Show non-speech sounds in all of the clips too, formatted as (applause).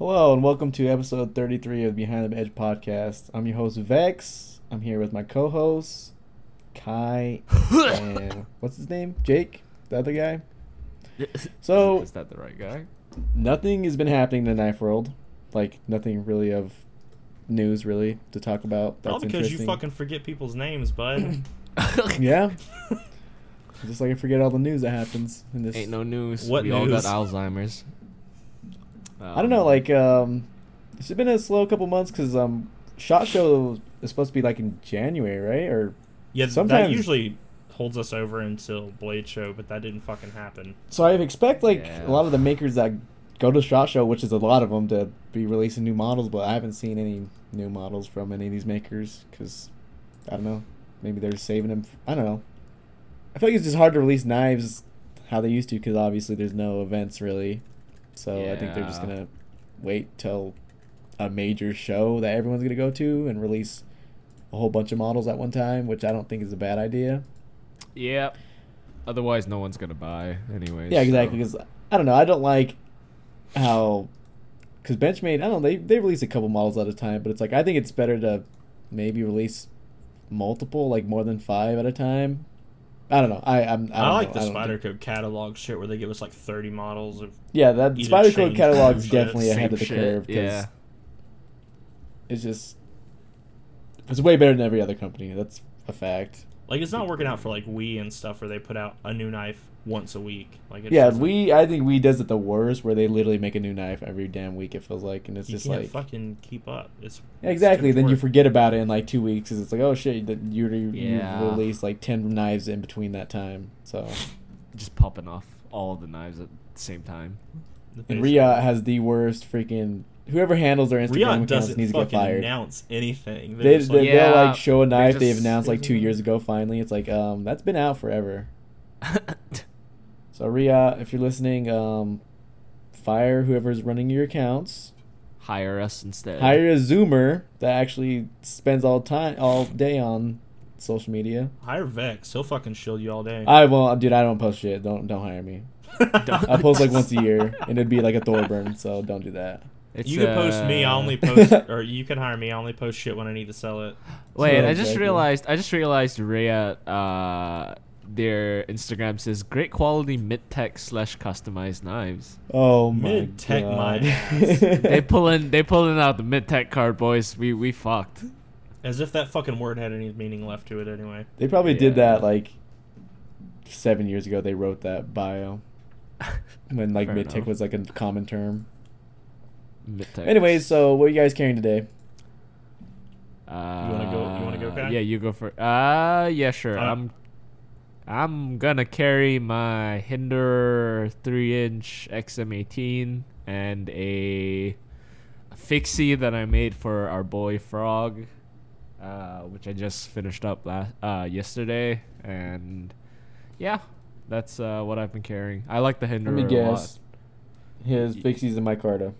Hello and welcome to episode 33 of Behind the Edge podcast. I'm your host Vex. I'm here with my co-host Kai and (laughs) what's his name? Jake, the other guy. So is that the right guy? nothing has been happening in the knife world. Like nothing really of news really to talk about. That's All because you fucking forget people's names, bud. (coughs) yeah. (laughs) Just like I forget all the news that happens in this. Ain't no news. What we all got news? Alzheimer's. I don't know. Um, Like um, it's been a slow couple months because um, Shot Show is supposed to be like in January, right? Or Yeah, that Sometimes- usually holds us over until Blade Show, but that didn't fucking happen. So I expect like Yeah. a lot of the makers that go to Shot Show, which is a lot of them, to be releasing new models, but I haven't seen any new models from any of these makers because I don't know. Maybe they're saving them. I don't know. I feel like it's just hard to release knives how they used to because obviously there's no events really. So I think they're just gonna wait till a major show that everyone's gonna go to and release a whole bunch of models at one time, which I don't think is a bad idea. Yeah. Otherwise, no one's gonna buy anyways. Yeah, exactly. so- Because I don't know, I don't like how because Benchmade. I don't know. They they release a couple models at a time, but it's like I think it's better to maybe release multiple, like more than five at a time. I don't know. I I'm, I, I, don't like know. the I Spider Code catalog shit where they give us like 30 models of. Yeah, that Spyderco is definitely ahead of the shit, curve Yeah. it's just it's way better than every other company. That's a fact. Like, it's not working out for like WE and stuff where they put out a new knife once a week. Like, it's Yeah, just, we I think we does it the worst where they literally make a new knife every damn week. It feels like, and it's You just can't like fucking keep up. It's exactly. it's too Then you forget about it in like two weeks because it's like, oh shit, that you you Yeah. released like ten knives in between that time. So, Just popping off all of the knives at the same time. The and basic- Reate has the worst freaking. Whoever handles their Instagram Reate accounts doesn't needs to get fucking fired. announce anything. They're They, just they like, they'll Yeah, like show a they're knife they've announced like two years ago. Finally, it's like um that's been out forever. (laughs) So Ria, if you're listening, um, fire whoever's running your accounts. Hire us instead. Hire a Zoomer that actually spends all time all day on social media. hire Vex. He'll fucking shield you all day. I won't, dude. I don't post shit. Don't don't hire me. (laughs) I post like once a year, and it'd be like a Thorburn. So don't do that. It's, you can post me. I uh, only post, (laughs) or you can hire me. I only post shit when I need to sell it. Wait, Yeah, I just exactly. realized. I just realized Rhea, uh, their Instagram says great quality mid tech slash customized knives. Oh my Mid-tech my god. ass. (laughs) they pulling they pulling out the mid tech card, boys. We we fucked. As if that fucking word had any meaning left to it anyway. They probably did that like seven years ago. They wrote that bio (laughs) when like Fair mid tech was like a common term. Mid-tech. Anyways, so what are you guys carrying today? Uh, You wanna go- you wanna go, Kai? Yeah, you go for. Uh, yeah, sure. Uh, I'm. I'm gonna carry my Hinder three-inch XM18 and a fixie that I made for our boy Frog, uh, which I just finished up last uh, yesterday, and yeah, that's uh, what I've been carrying. I like the Hinder Let me a lot. guess. His fixies in micarta.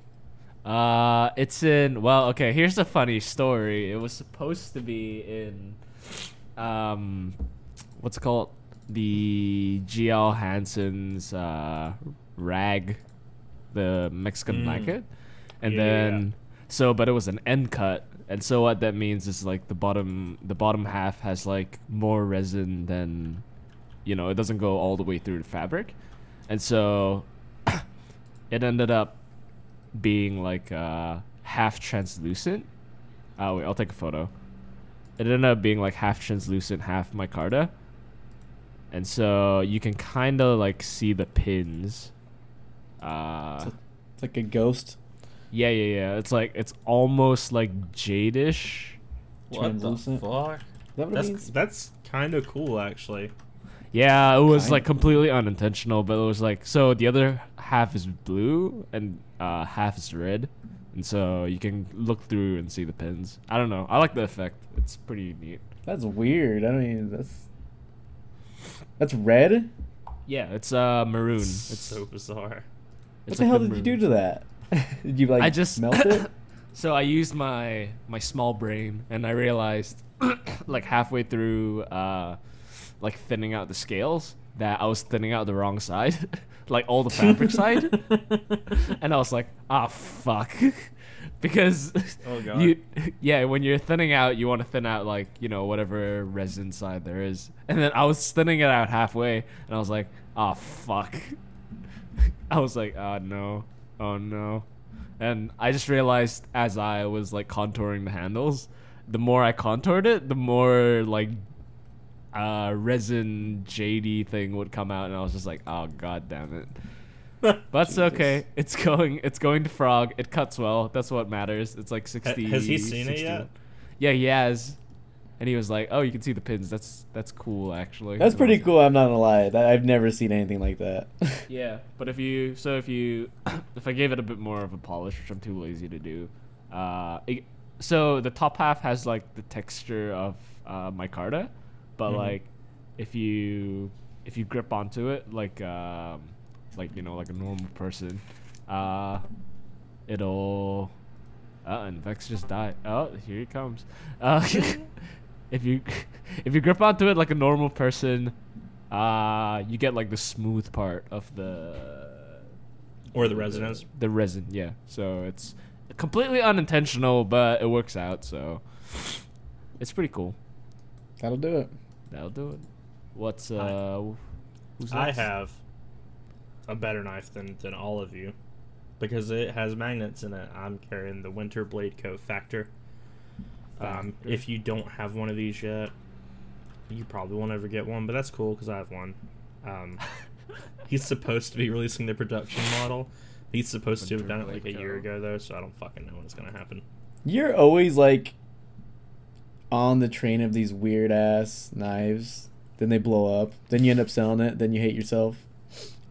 Uh, it's in. Well, okay. Here's a funny story. It was supposed to be in, um, what's it called? The GL Hansen's uh, rag, the Mexican Mm. blanket, and Yeah, yeah, yeah. then so, but it was an end cut, and so what that means is like the bottom, the bottom half has like more resin than, you know, it doesn't go all the way through the fabric, and so (coughs) it ended up being like uh, half translucent. Oh wait, I'll take a photo. It ended up being like half translucent, half micarta, and so you can kind of like see the pins. Uh, So- It's like a ghost. yeah, yeah, yeah. It's like it's almost like jadish. Translucent? fuck? That That's that's kind of cool actually. Yeah, it was Kind like completely unintentional, but it was like so the other half is blue and uh, half is red, and so you can look through and see the pins. I don't know. I like the effect. It's pretty neat. That's weird. I don't even. That's that's red. Yeah, it's uh maroon. It's It's so bizarre. What the like hell did you do to that? did (laughs) you like I just melt (laughs) it? so I used my my small brain and I realized (coughs) like halfway through uh like thinning out the scales that I was thinning out the wrong side, (laughs) like all the fabric side, and I was like, ah, fuck. Because Oh, (laughs) God. you yeah when you're thinning out you want to thin out like you know whatever resin side there is. And then i was thinning it out halfway and i was like oh fuck. (laughs) I was like oh no. Oh no. And i just realized as i was like contouring the handles the more i contoured it the more like uh resin jady thing would come out and i was just like ah, oh god damn it (laughs) but that's okay. It's going. It's going to Frog. It cuts well. That's what matters. It's like sixty. has he seen it yet? Yeah, he has. And he was like, "Oh, you can see the pins. That's that's cool, actually." That's pretty cool. I'm not gonna lie. That, I've never seen anything like that. (laughs) yeah, but if you so if you (coughs) if I gave it a bit more of a polish, which I'm too lazy to do, uh, it, so the top half has like the texture of uh, micarta, but Mhm. like if you if you grip onto it like um like you know like a normal person, uh, it'll. Uh, and Vex just died. Oh, here he comes. Uh, (laughs) if you (laughs) if you grip onto it like a normal person, uh, you get like the smooth part of the Or the resin is. the resin. Yeah, so it's completely unintentional, but it works out. So it's pretty cool. That'll do it. That'll do it. What's uh? Who's I have a better knife than, than all of you because it has magnets in it. I'm carrying the Winter Blade Co. Factor. Um, if you don't have one of these yet, you probably won't ever get one, but that's cool because I have one. Um, (laughs) he's supposed to be releasing the production model. He's supposed to have done it like a Blade year Co. ago, though, so I don't fucking know when it's going to happen. You're always like on the train of these weird ass knives. Then they blow up. Then you end up selling it. Then you hate yourself.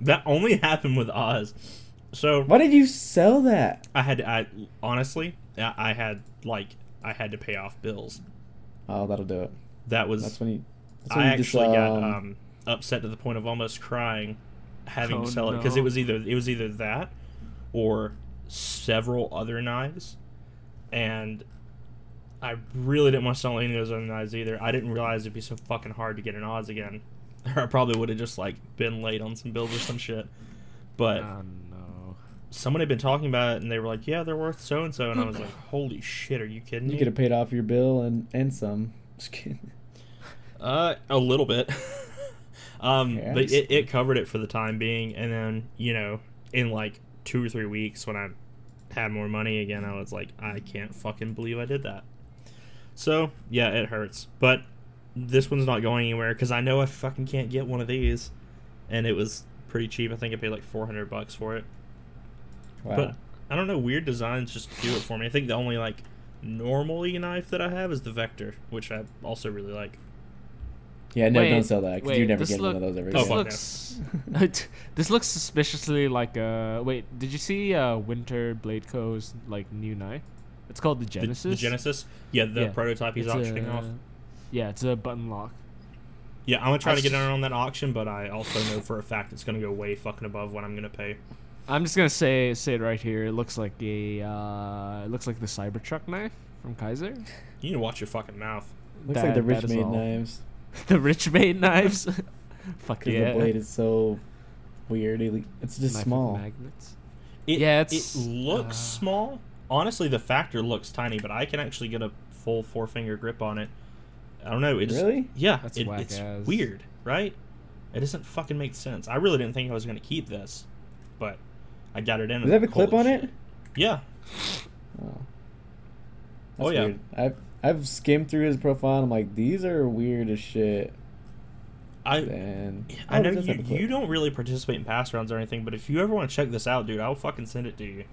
That only happened with Oz. So Why did you sell that? I had I honestly, I I had like I had to pay off bills. Oh, that'll do it. That was That's when you. That's when I you just, actually got um, um, upset to the point of almost crying, having Oh, to sell it because it was either it was either that or several other knives, and I really didn't want to sell any of those other knives either. I didn't realize it'd be so fucking hard to get an odds again, or (laughs) I probably would have just like been late on some bills or some shit. But Oh no. someone had been talking about it, and they were like, "Yeah, they're worth so and so," and I was like, (clears throat) "Holy shit, are you kidding You me?" You could have paid off your bill and and some. (laughs) Just kidding. Uh, a little bit. (laughs) um, Yeah, but it, it covered it for the time being, and then you know, in like two or three weeks when I had more money again, I was like, I can't fucking believe I did that. So yeah, it hurts, but this one's not going anywhere because I know I fucking can't get one of these, and it was pretty cheap. I think I paid like four hundred bucks for it. Wow. But I don't know, weird designs just do it for me. I think the only like normally knife that I have is the Vector, which I also really like. yeah, no, Wait, don't sell that because wait, you're never this getting look- one of those ever Oh, again. This looks. (laughs) this looks suspiciously like uh. Wait, did you see uh Winter Blade Co.'s like new knife? It's called the The- Genesis. The, Genesis. Yeah, the Yeah. prototype he's It's auctioning a- off. Yeah, it's a button lock. Yeah, I'm gonna try I to get in on that auction, but I also know for a fact it's gonna go way fucking above what I'm gonna pay. I'm just gonna say say it right here. It looks like a uh, it looks like the Cybertruck knife from Kizer. You need to watch your fucking mouth. Looks like the That- rich that is made all. knives (laughs) the rich made knives. (laughs) Fuck because yeah. the blade is so weird. It's just Knife small. magnets. It, Yeah, it's, it looks uh, small. Honestly, the factor looks tiny, but I can actually get a full four finger grip on it. I don't know. It just, Really? Yeah, That's it, whack it's ass. weird, right? It doesn't fucking make sense. I really didn't think I was gonna keep this, but I got it in. Does and it have a clip on shit. it? Yeah. Oh. Oh, yeah. weird. I've I've skimmed through his profile. I'm like, these are weird as shit. I And I Oh, know it you, have a clip. you don't really participate in pass rounds or anything, but if you ever want to check this out, dude, I'll fucking send it to you.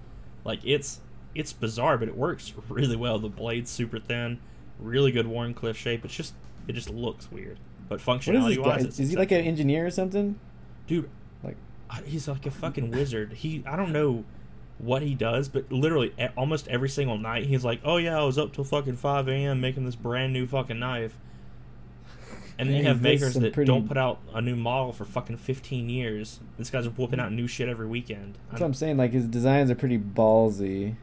Like it's it's bizarre, but it works really well. The blade's super thin, really good Wharncliffe shape. It's just it just looks weird, but functionality wise, Is, he like an engineer or something? dude? Like, I- He's like a fucking wizard. He I don't know what he does, but literally almost every single night he's like, "Oh yeah, I was up till fucking five a.m. making this brand new fucking knife." And then you have makers that pretty- don't put out a new model for fucking 15 years. This guy's whooping out new shit every weekend. That's what I'm saying. Like his designs are pretty ballsy.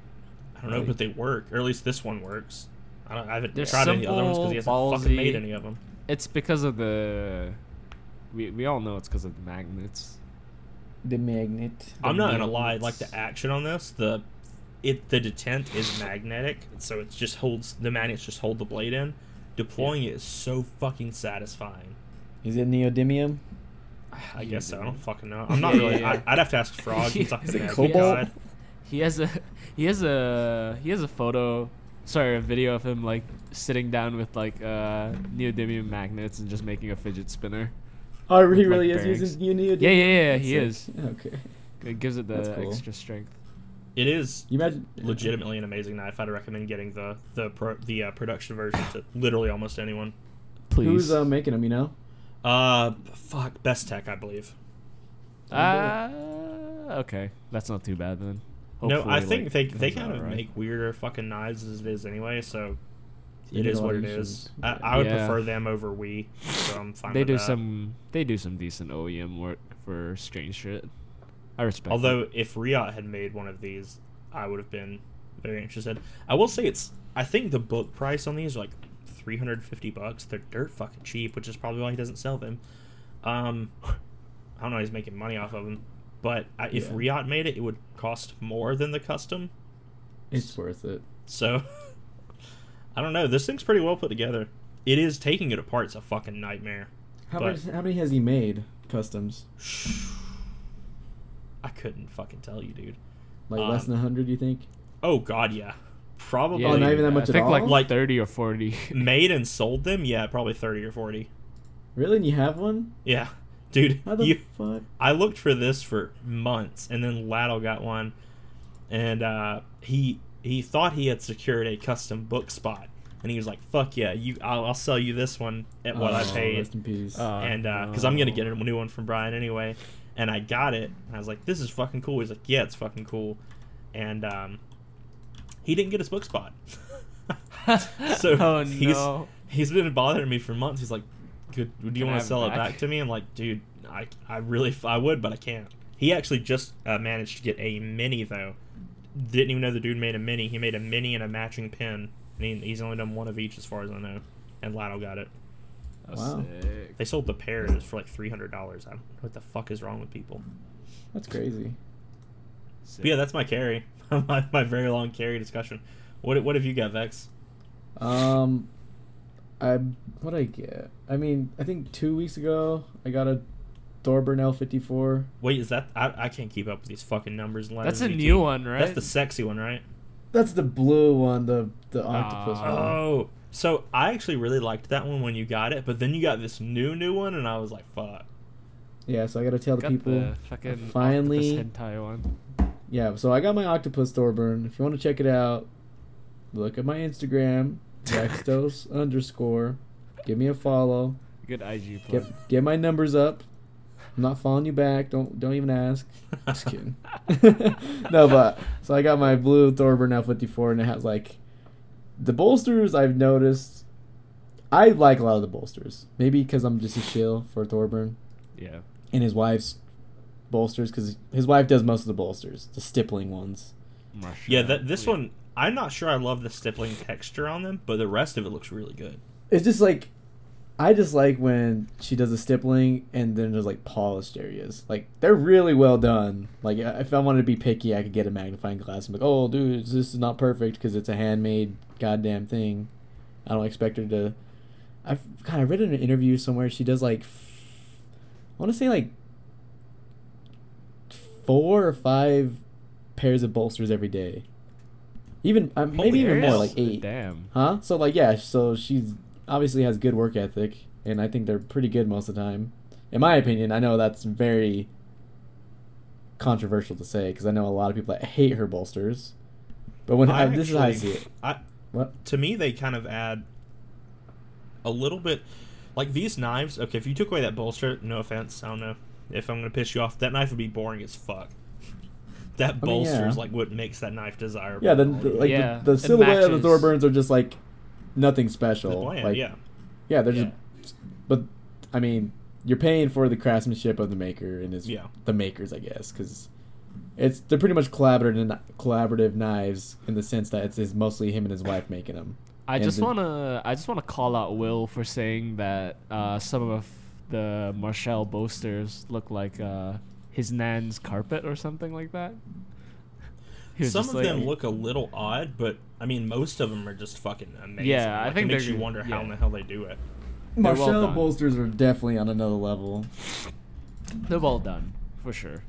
I don't know, but they work, or at least this one works. I, don't, I haven't They're tried any other ones because he hasn't simple, fucking made any of them. It's because of the we we all know it's because of the magnets. The magnet. I'm the not gonna lie, like the action on this, the it the detent is magnetic, so it just holds the magnets just hold the blade in. Deploying it is so fucking satisfying. Is it neodymium? I guess so. I don't fucking know. I'm not Yeah, really. yeah. I, (laughs) I'd have to ask Frog. (laughs) He's like Is it cobalt? He has a he has a he has a photo, sorry, a video of him like sitting down with like uh neodymium magnets and just making a fidget spinner. Oh, he With, really like, is bearings. using neodymium. Yeah, yeah, yeah, That's he sick. is. (laughs) Okay. It gives it the cool. extra strength. It is You imagine legitimately an amazing knife. I'd recommend getting the the pro, the uh, production version to literally almost anyone. Please. Who's uh, making them? You know. Uh, fuck, Bestech, I believe. Uh, okay, that's not too bad then. No, I think like, they they kind of right. make weirder fucking knives as it is anyway. So it is what it is. I, I would Yeah. prefer them over we. So I'm fine. They do that. some they do some decent OEM work for strange shit. I respect. it. Although if Riot had made one of these, I would have been very interested. I will say it's. I think the book price on these are like 350 bucks. They're dirt fucking cheap, which is probably why he doesn't sell them. Um, I don't know. He's making money off of them, but I, if Yeah. Riot made it, it would cost more than the custom. It's worth it. So (laughs) I don't know. This thing's pretty well put together. It is taking it apart's a fucking nightmare. How But- many? How many has he made? Customs? (sighs) I couldn't fucking tell you, dude. Like less Um, than hundred? You think? Oh god, yeah. Probably yeah, Oh, not even that I much at think like like thirty or forty. made and sold them. Yeah, probably 30 or 40. Really? And you have one? Yeah. Dude, How the you fuck? I looked for this for months and then Laddle got one and uh he he thought he had secured a custom book spot and he was like, "Fuck yeah, you I'll, I'll sell you this one at what I Oh, paid." Rest in peace. Uh, and because I'm gonna get a new one from Brian anyway, and I got it, and I was like, "This is fucking cool." He's like, "Yeah, it's fucking cool," and um, he didn't get his book spot. (laughs) (laughs) so oh he's no. he's been bothering me for months. He's like, "Good, do you want to sell it it back?" back to me?" I'm like, "Dude, I I really I would, but I can't." He actually just uh, managed to get a mini though. Didn't even know the dude made a mini. He made a mini and a matching pin. And he, he's only done one of each, as far as I know. And Laddle got it. That's Wow. sick. They sold the pairs for like three hundred dollars. I don't know what the fuck is wrong with people. That's crazy. But yeah, that's my carry. (laughs) my, my very long carry discussion. What what have you got, Vex? Um, I what I get? I mean, I think two weeks ago I got a Thorburn L54. Wait, is that I, I can't keep up with these fucking numbers and. That's a new ET. one, right? That's the sexy one, right? That's the blue one, the the octopus Ah. one. Oh, so I actually really liked that one when you got it, but then you got this new new one, and I was like, fuck. Yeah, so I gotta tell the Got people. the fucking finally, octopus hentai one. yeah. So I got my octopus Thorburn. If you want to check it out, look at my Instagram, Vextos underscore. Give me a follow. Good IG plug. Get get my numbers up. I'm not following you back. Don't don't even ask. Just kidding. (laughs) no, but so I got my blue Thorburn F54, and it has like the bolsters. I've noticed. I like a lot of the bolsters. Maybe because I'm just a shill for Thorburn Yeah. and his wife's bolsters, because his wife does most of the bolsters, the stippling ones. Russia. Yeah, that this Yeah. one I'm not sure I love the stippling texture on them, but the rest of it looks really good. It's just like I just like when she does the stippling and then there's like polished areas. Like they're really well done. Like if I wanted to be picky, I could get a magnifying glass and be like, "Oh, dude, this is not perfect because it's a handmade goddamn thing." I don't expect her to. I've kind of read in an interview somewhere she does like, I want to say like four or five pairs of bolsters every day. Even uh, maybe even more, like eight. Damn. Huh? So like yeah, so she's obviously has good work ethic, and I think they're pretty good most of the time. In my opinion, I know that's very controversial to say because I know a lot of people that hate her bolsters. But when I, this is how I see it. I, What? to me, they kind of add a little bit, like these knives. Okay, if you took away that bolster, no offense, I don't know if I'm gonna piss you off. That knife would be boring as fuck. That I mean, yeah. like what makes that knife desirable. Yeah, the, the like Yeah, the, the silhouette of the matches. Thorburns are just like nothing special. bland, like yeah. yeah, they're Yeah. just. But I mean, you're paying for the craftsmanship of the maker and his Yeah. the makers, I guess, because it's they're pretty much collaborative collaborative knives in the sense that it's, it's mostly him and his wife making them. I And just the- wanna I just wanna call out Will for saying that uh, some of the Marshall bolsters look like uh, his nan's carpet or something like that. Some of like- them look a little odd, but I mean, most of them are just fucking amazing. Yeah, I think it makes you good- wonder how in the hell they do it. They're well Marshall bolsters are definitely on another level. They're well done for sure.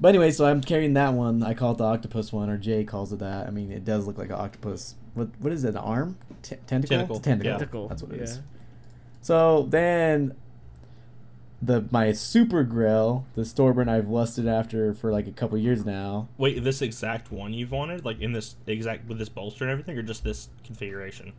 But anyway, so I'm carrying that one. I call it the octopus one, or Jay calls it that. I mean, it does look like an octopus. What what is it? An arm? T- tentacle? Tentacle, It's a tentacle. yeah. Tentacle, That's what it is. yeah. So then, the my super grill, the Thorburn I've lusted after for like a couple years now. Wait, this exact one you've wanted, like in this exact with this bolster and everything, or just this configuration?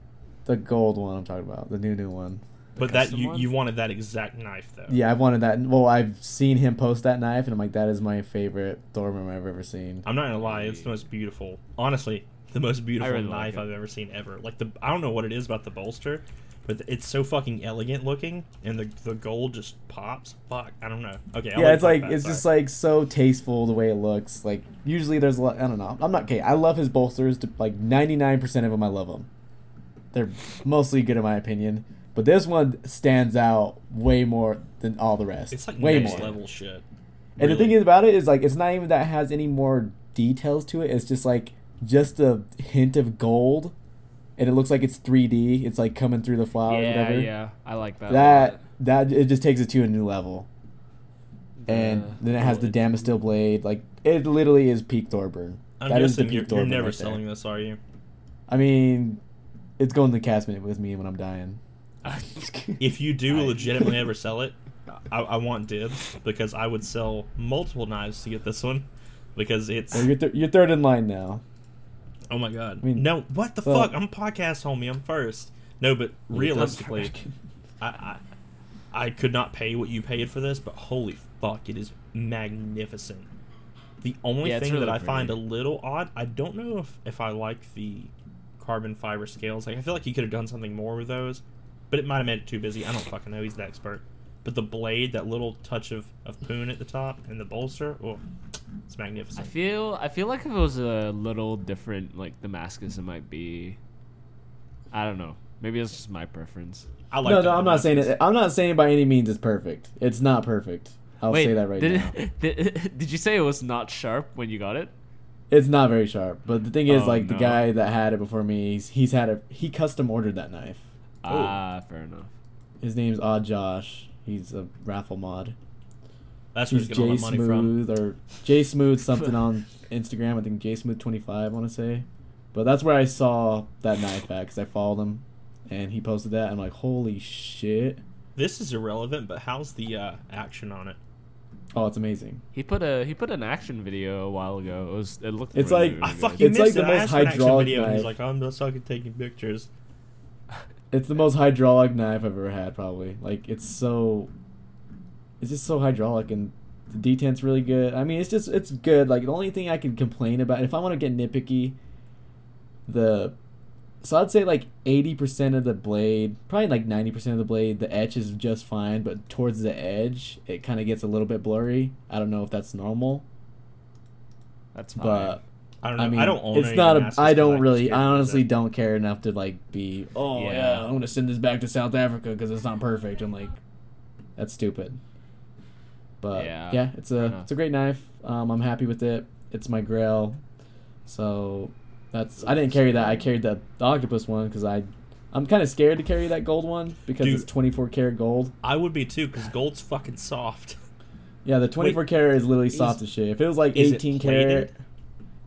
The gold one I'm talking about, the new new one. But that you one? you wanted that exact knife though. Yeah, I've wanted that. Well, I've seen him post that knife, and I'm like, that is my favorite Thorburn I've ever seen. I'm not gonna lie, it's the most beautiful. Honestly, the most beautiful really knife it. I've ever seen ever. Like the I don't know what it is about the bolster, but it's so fucking elegant looking, and the the gold just pops. Fuck, I don't know. Okay, I'll yeah, it's like it's just like so tasteful the way it looks. Like usually there's a lot. I don't know. I'm not okay. I love his bolsters. To, like 99% of them, I love them. They're mostly good in my opinion, but this one stands out way more than all the rest. it's like way next more. level shit. And the thing is about it is like it's not even that it has any more details to it. It's just like just a hint of gold, and it looks like it's 3D. It's like coming through the flower. or yeah, whatever. yeah, I like that. That that it just takes it to a new level. And The- then it has the Damasteel blade. Like it literally is peak Thorburn. I'm That is the guessing you're, peak you're Thorburn never right there. selling this, are you? I mean, it's going to casket with me when I'm dying. (laughs) If you do I- legitimately ever (laughs) sell it, I, I want dibs because I would sell multiple knives to get this one because it's well, you're, th- you're third in line now. Oh my god. I mean, no, what the well- fuck? I'm podcast homie. I'm first. No, but realistically, I, I I could not pay what you paid for this, but holy fuck, it is magnificent. The only Yeah, thing that really I find a little odd, I don't know if, if I like the carbon fiber scales. Like I feel like he could have done something more with those, but it might have made it too busy. I don't fucking know. He's the expert. But the blade, that little touch of, of poon at the top, and the bolster, oh, it's I magnificent. feel I feel like if it was a little different, like Damascus, it might be. I don't know. Maybe it's just my preference. I like no, the no, I'm not saying it. I'm not saying by any means it's perfect. It's not perfect. I'll Wait, say that right did, now. (laughs) Did, (laughs) did you say it was not sharp when you got it? It's not very sharp. But the thing is, Oh, like the guy that had it before me, he's, he's had a he custom ordered that knife. Ah, fair enough. His name's Odd Josh. He's a raffle mod. That's where He's he's getting all J the money from. Smooth or J Smooth something (laughs) on Instagram. I think J Smooth twenty five. I want to say, but that's where I saw that knife at because I followed him, and he posted that. I'm like, holy shit! This is irrelevant, but how's the uh, action on it? Oh, it's amazing. He put a he put an action video a while ago. It was it looked. It's really, like- really I good. fucking It's missed like it. the I most asked for an action hydraulic video, and he's like, "I'm just fucking taking pictures." It's the most hydraulic knife I've ever had. Probably like it's so. It's just so hydraulic and the detent's really good. I mean, it's just it's good. Like the only thing I can complain about, if I want to get nitpicky, the so I'd say like eighty percent of the blade, probably like ninety percent of the blade, the etch is just fine, but towards the edge, it kind of gets a little bit blurry. I don't know if that's normal, That's fine. but I don't know. I mean, I don't own it's not a. I don't really. I honestly don't care enough to like be. Oh yeah, Yeah. I'm gonna send this back to South Africa because it's not perfect. I'm like, that's stupid. But yeah, Yeah, it's a it's a great knife. Um, I'm happy with it. It's my Grail, so that's. I didn't carry that. I carried the, the octopus one because I. I'm kind of scared to carry that gold one because Dude. it's 24 karat gold. I would be too, because gold's fucking soft. Yeah, the 24 karat is literally is- soft as shit. If it was like 18 karat,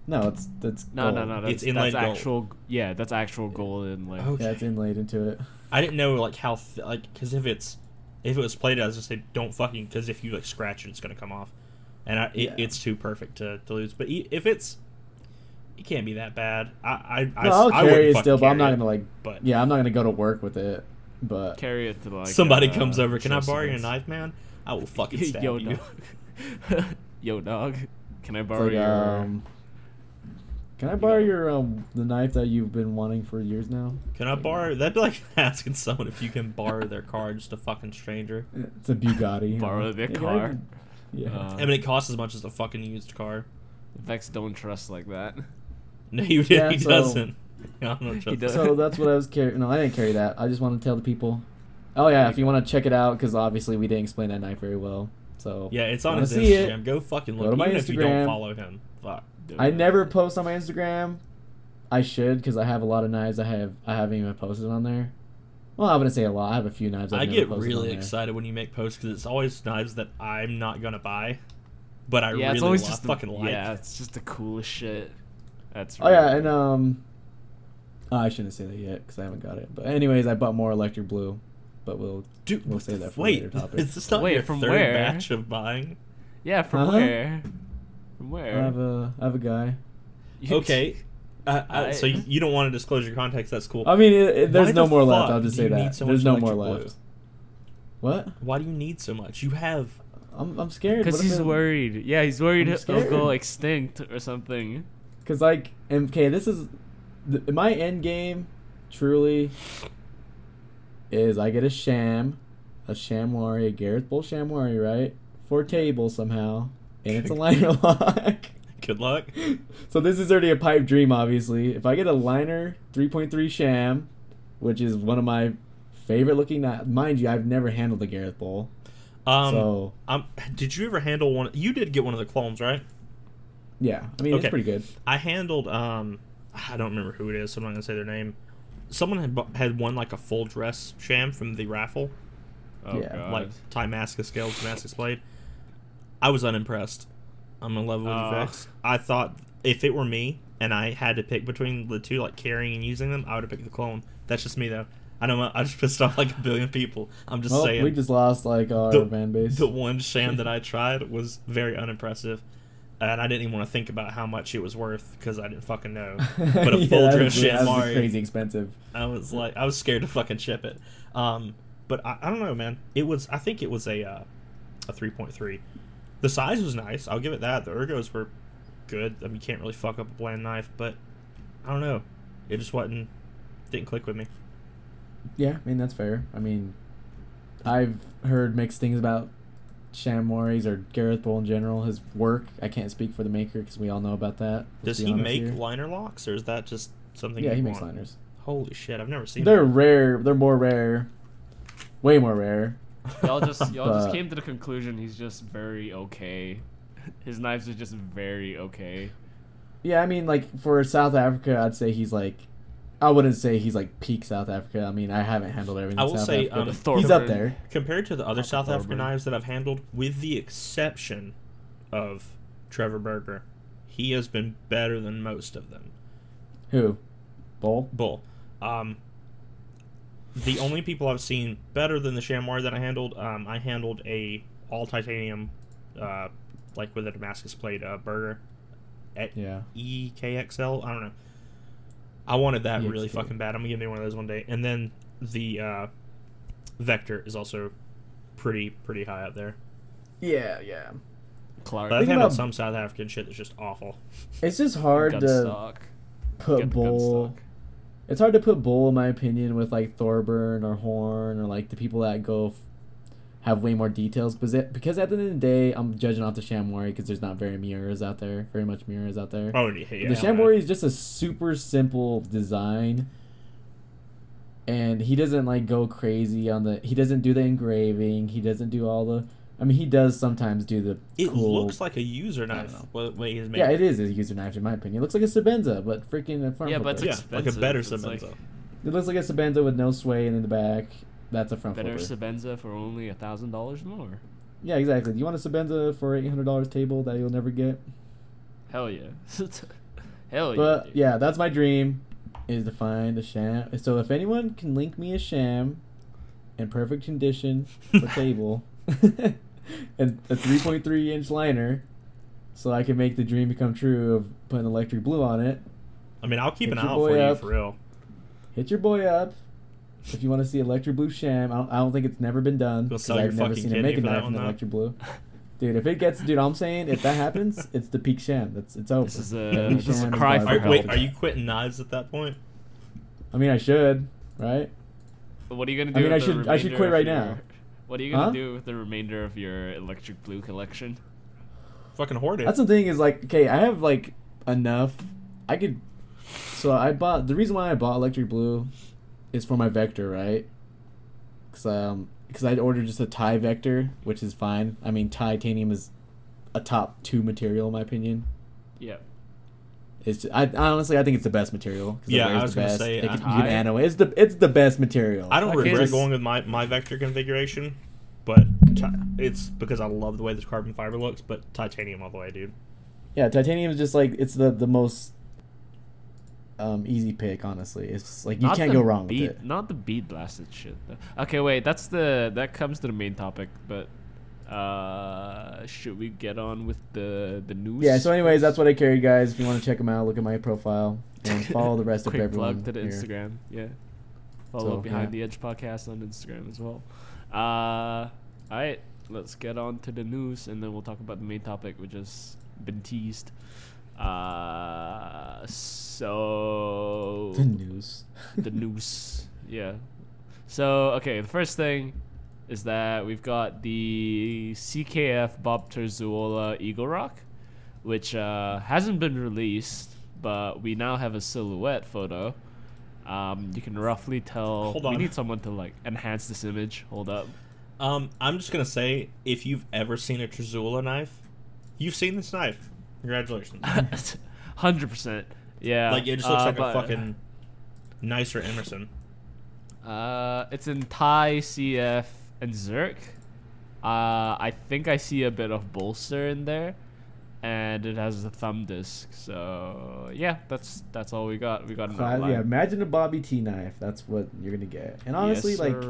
no, it's that's no, no, gold. no. That's, It's inlaid that's gold. actual. Yeah, that's actual gold and like. Okay. Yeah, it's inlaid into it. I didn't know like how th- like because if it's if it was plated, I was just say don't fucking because if you like scratch it, it's gonna come off, and I, it, Yeah. it's too perfect to, to lose. But e- if it's it can't be that bad. I I, I No, I'll carry wouldn't it still, but I'm not gonna like. But Yeah, I'm not gonna go to work with it. But Carry it to like. somebody uh, comes over, can I borrow your knife, man? I will fucking (laughs) stab Yo, you. dog. (laughs) Yo, dog. Can I borrow like, your? um, can I borrow your um the knife that you've been wanting for years now? Can I borrow? That'd be like (laughs) asking someone if you can borrow their car, just a fucking stranger. It's a Bugatti. (laughs) Borrow their Hey, I- car? Yeah. Uh, I mean, it costs as much as a fucking used car. Vex don't trust like that. (laughs) No, he, Yeah, he so- doesn't. I don't trust He does. him. so that's what I was carrying. No, I didn't carry that. I just want to tell the people Oh yeah, if you want to check it out, because obviously we didn't explain that knife very well. So Yeah, it's on his see it? Instagram. Go fucking Go look. to my Even if you don't follow him, fuck. Do I never post on my Instagram. I should because I have a lot of knives I have I haven't even posted on there. Well, I wouldn't say a lot. I have a few knives. I've I get really excited when you make posts because it's always knives that I'm not gonna buy, but I yeah, really it's always lo- just the- fucking like. Yeah, it's just the coolest shit. That's. Right. Oh yeah, really and um, oh, I shouldn't say that yet because I haven't got it. But anyways, I bought more electric blue, but we'll Dude, We'll say save the- that for a wait, later topic. (laughs) is this not Wait, your from third where? batch of buying? yeah, from Huh? where? From I have a I have a guy. You- Okay, uh, uh, so I- you you don't want to disclose your contacts? That's cool. I mean, it, it- there's Why no the more left. I'll just say that. so there's no more electric left. What? Why do you need so much? You have. I'm I'm scared. Because What if he's worried. Yeah, he's worried I'm it'll go extinct or something. Cause like, okay, this is th- my end game. Truly, is I get a sham, a Shamwari, a Gareth Bull Shamwari, right? For table somehow, and it's a (laughs) liner lock. Good luck. so this is already a pipe dream, obviously. If I get a liner 3.3 sham, which is one of my favorite looking, mind you, I've never handled the Gareth Bull. Um, so um, did you ever handle one? You did get one of the clones, right? yeah, I mean Okay. it's pretty good. I handled. Um, I don't remember who it is, so I'm not gonna say their name. Someone had had won like a full dress sham from the raffle, Oh Yeah, god. like Timascus scales, Damascus blade. I was unimpressed. I'm in love with Oh. effects. I thought if it were me and I had to pick between the two, like carrying and using them, I would have picked the clone. That's just me though. I know I just pissed off like a billion people. I'm just Well, saying. we just lost like our the, fan base. the one sham that I tried was very unimpressive. And I didn't even want to think about how much it was worth because I didn't fucking know. (laughs) But a Yeah, full that dress was- that was crazy expensive. I was like, I was scared to fucking ship it. Um, but I, I don't know, man. It was, I think it was a uh, a three point three. The size was nice. I'll give it that. The ergos were good. I mean, you can't really fuck up a bland knife, but I don't know. It just wasn't didn't click with me. Yeah, I mean that's fair. I mean, I've heard mixed things about Shamwaris or Gareth Bull in general. His work, I can't speak for the maker because we all know about that. Does he make here. liner locks, or is that just something? Yeah, he makes want? liners. Holy shit! I've never seen. They're rare. They're more rare. Way more rare. Y'all just (laughs) y'all But- just came to the conclusion he's just very okay. His knives are just very okay. Yeah, I mean, like for South Africa, I'd say he's like. I wouldn't say he's like peak South Africa. I mean, I haven't handled everything. I will South say, Africa, um, but Thor- he's up there. compared to the other Papa South African knives that I've handled, with the exception of Trevor Burger, he has been better than most of them. Who? Bull. Bull. Um, the only people I've seen better than the Shamwari that I handled, um, I handled a all titanium, uh, like with a Damascus plate uh, Burger at Yeah. EKXL. I don't know. I wanted that really EXK. fucking bad. I'm gonna give me one of those one day. And then the uh, Vector is also pretty pretty high up there. Yeah, yeah. Clark. But I've Think handled about- some South African shit that's just awful. It's just hard to stock. put Get gun Bull. It's hard to put Bull, in my opinion, with like Thorburn or Horn or like the people that go f- have way more details. Because it, because at the end of the day, I'm judging off the Shamwari because there's not very mirrors out there, very much mirrors out there. Oh yeah, yeah the. Shamwari is just a super simple design, and he doesn't like go crazy on the. He doesn't do the engraving. He doesn't do all the. I mean, he does sometimes do the. It cool, looks like a user don't knife. know. What way he's made. Yeah, it is a user knife in my opinion. It looks like a Sebenza, but freaking a front Yeah, but flipper. it's yeah, like a better It's like- Sebenza. It looks like a Sebenza with no sway and in the back. That's a front Better flipper. Sebenza for only a thousand dollars more. yeah, exactly. Do you want a Sebenza for eight hundred dollars table that you'll never get? Hell yeah. (laughs) Hell yeah. But yeah. yeah, that's my dream, is to find a sham. So if anyone can link me a sham, in perfect condition for (laughs) table, (laughs) and a three point three inch liner, so I can make the dream become true of putting electric blue on it. I mean, I'll keep Hit an eye out boy for you for real. Hit your boy up. If you want to see electric blue sham, I don't, I don't think it's never been done. You'll 'cause sell your I've never seen a kidney make a knife in though. electric blue. (laughs) Dude, if it gets, dude, I'm saying if that happens, (laughs) it's the peak sham. That's it's over. This is a this is a cry for help. wait, are you quitting knives at that point? I mean, I should, right? What are you gonna do? I mean, with I the should- I should quit right your- now. What are you gonna Huh? do with the remainder of your electric blue collection? Fucking hoard it. That's the thing is like, okay, I have like enough. I could. So I bought the reason why I bought electric blue is for my vector, right? Cause um, cause I'd ordered just a tie vector, which is fine. I mean, titanium is a top two material in my opinion. Yeah. It's just, I honestly I think it's the best material. 'cause it Yeah, I was the gonna best. say, It I- you can I- animate. It's the it's the best material. I don't I can't regret going with my, my vector configuration, but ti- it's because I love the way this carbon fiber looks. But titanium all the way, dude. Yeah, titanium is just like it's the the most um easy pick. Honestly, it's just like you Not can't go wrong bead, with it. Not the bead blasted shit. Though. Okay, wait. That's the that comes to the main topic, but uh, should we get on with the the news? Yeah. So, anyways, that's what I carry, guys. If you want to check them out, look at my profile and (laughs) follow the rest of Quick everyone. plug to the here. Instagram. Yeah. Follow So, Behind yeah. the Edge podcast on Instagram as well. Uh, all right, let's get on to the news, and then we'll talk about the main topic, which has been teased. Uh, so The news. the news. (laughs) Yeah. So okay, the first thing is that we've got the CKF Bob Terzuola Eagle Rock, which uh, hasn't been released, but we now have a silhouette photo. Um, you can roughly tell. Hold on. We need someone to like enhance this image. Hold up. Um, I'm just gonna say, if you've ever seen a Terzuola knife, you've seen this knife. Congratulations. (laughs) Hundred percent. Yeah. like it just looks uh, like a fucking nicer Emerson. Uh, it's in Thai, CF, and Zerk. Uh, I think I see a bit of bolster in there, and it has a thumb disc. So yeah, that's that's all we got. We got an So, outline. yeah, imagine a Bobby T knife. That's what you're gonna get. And honestly, Yes, like.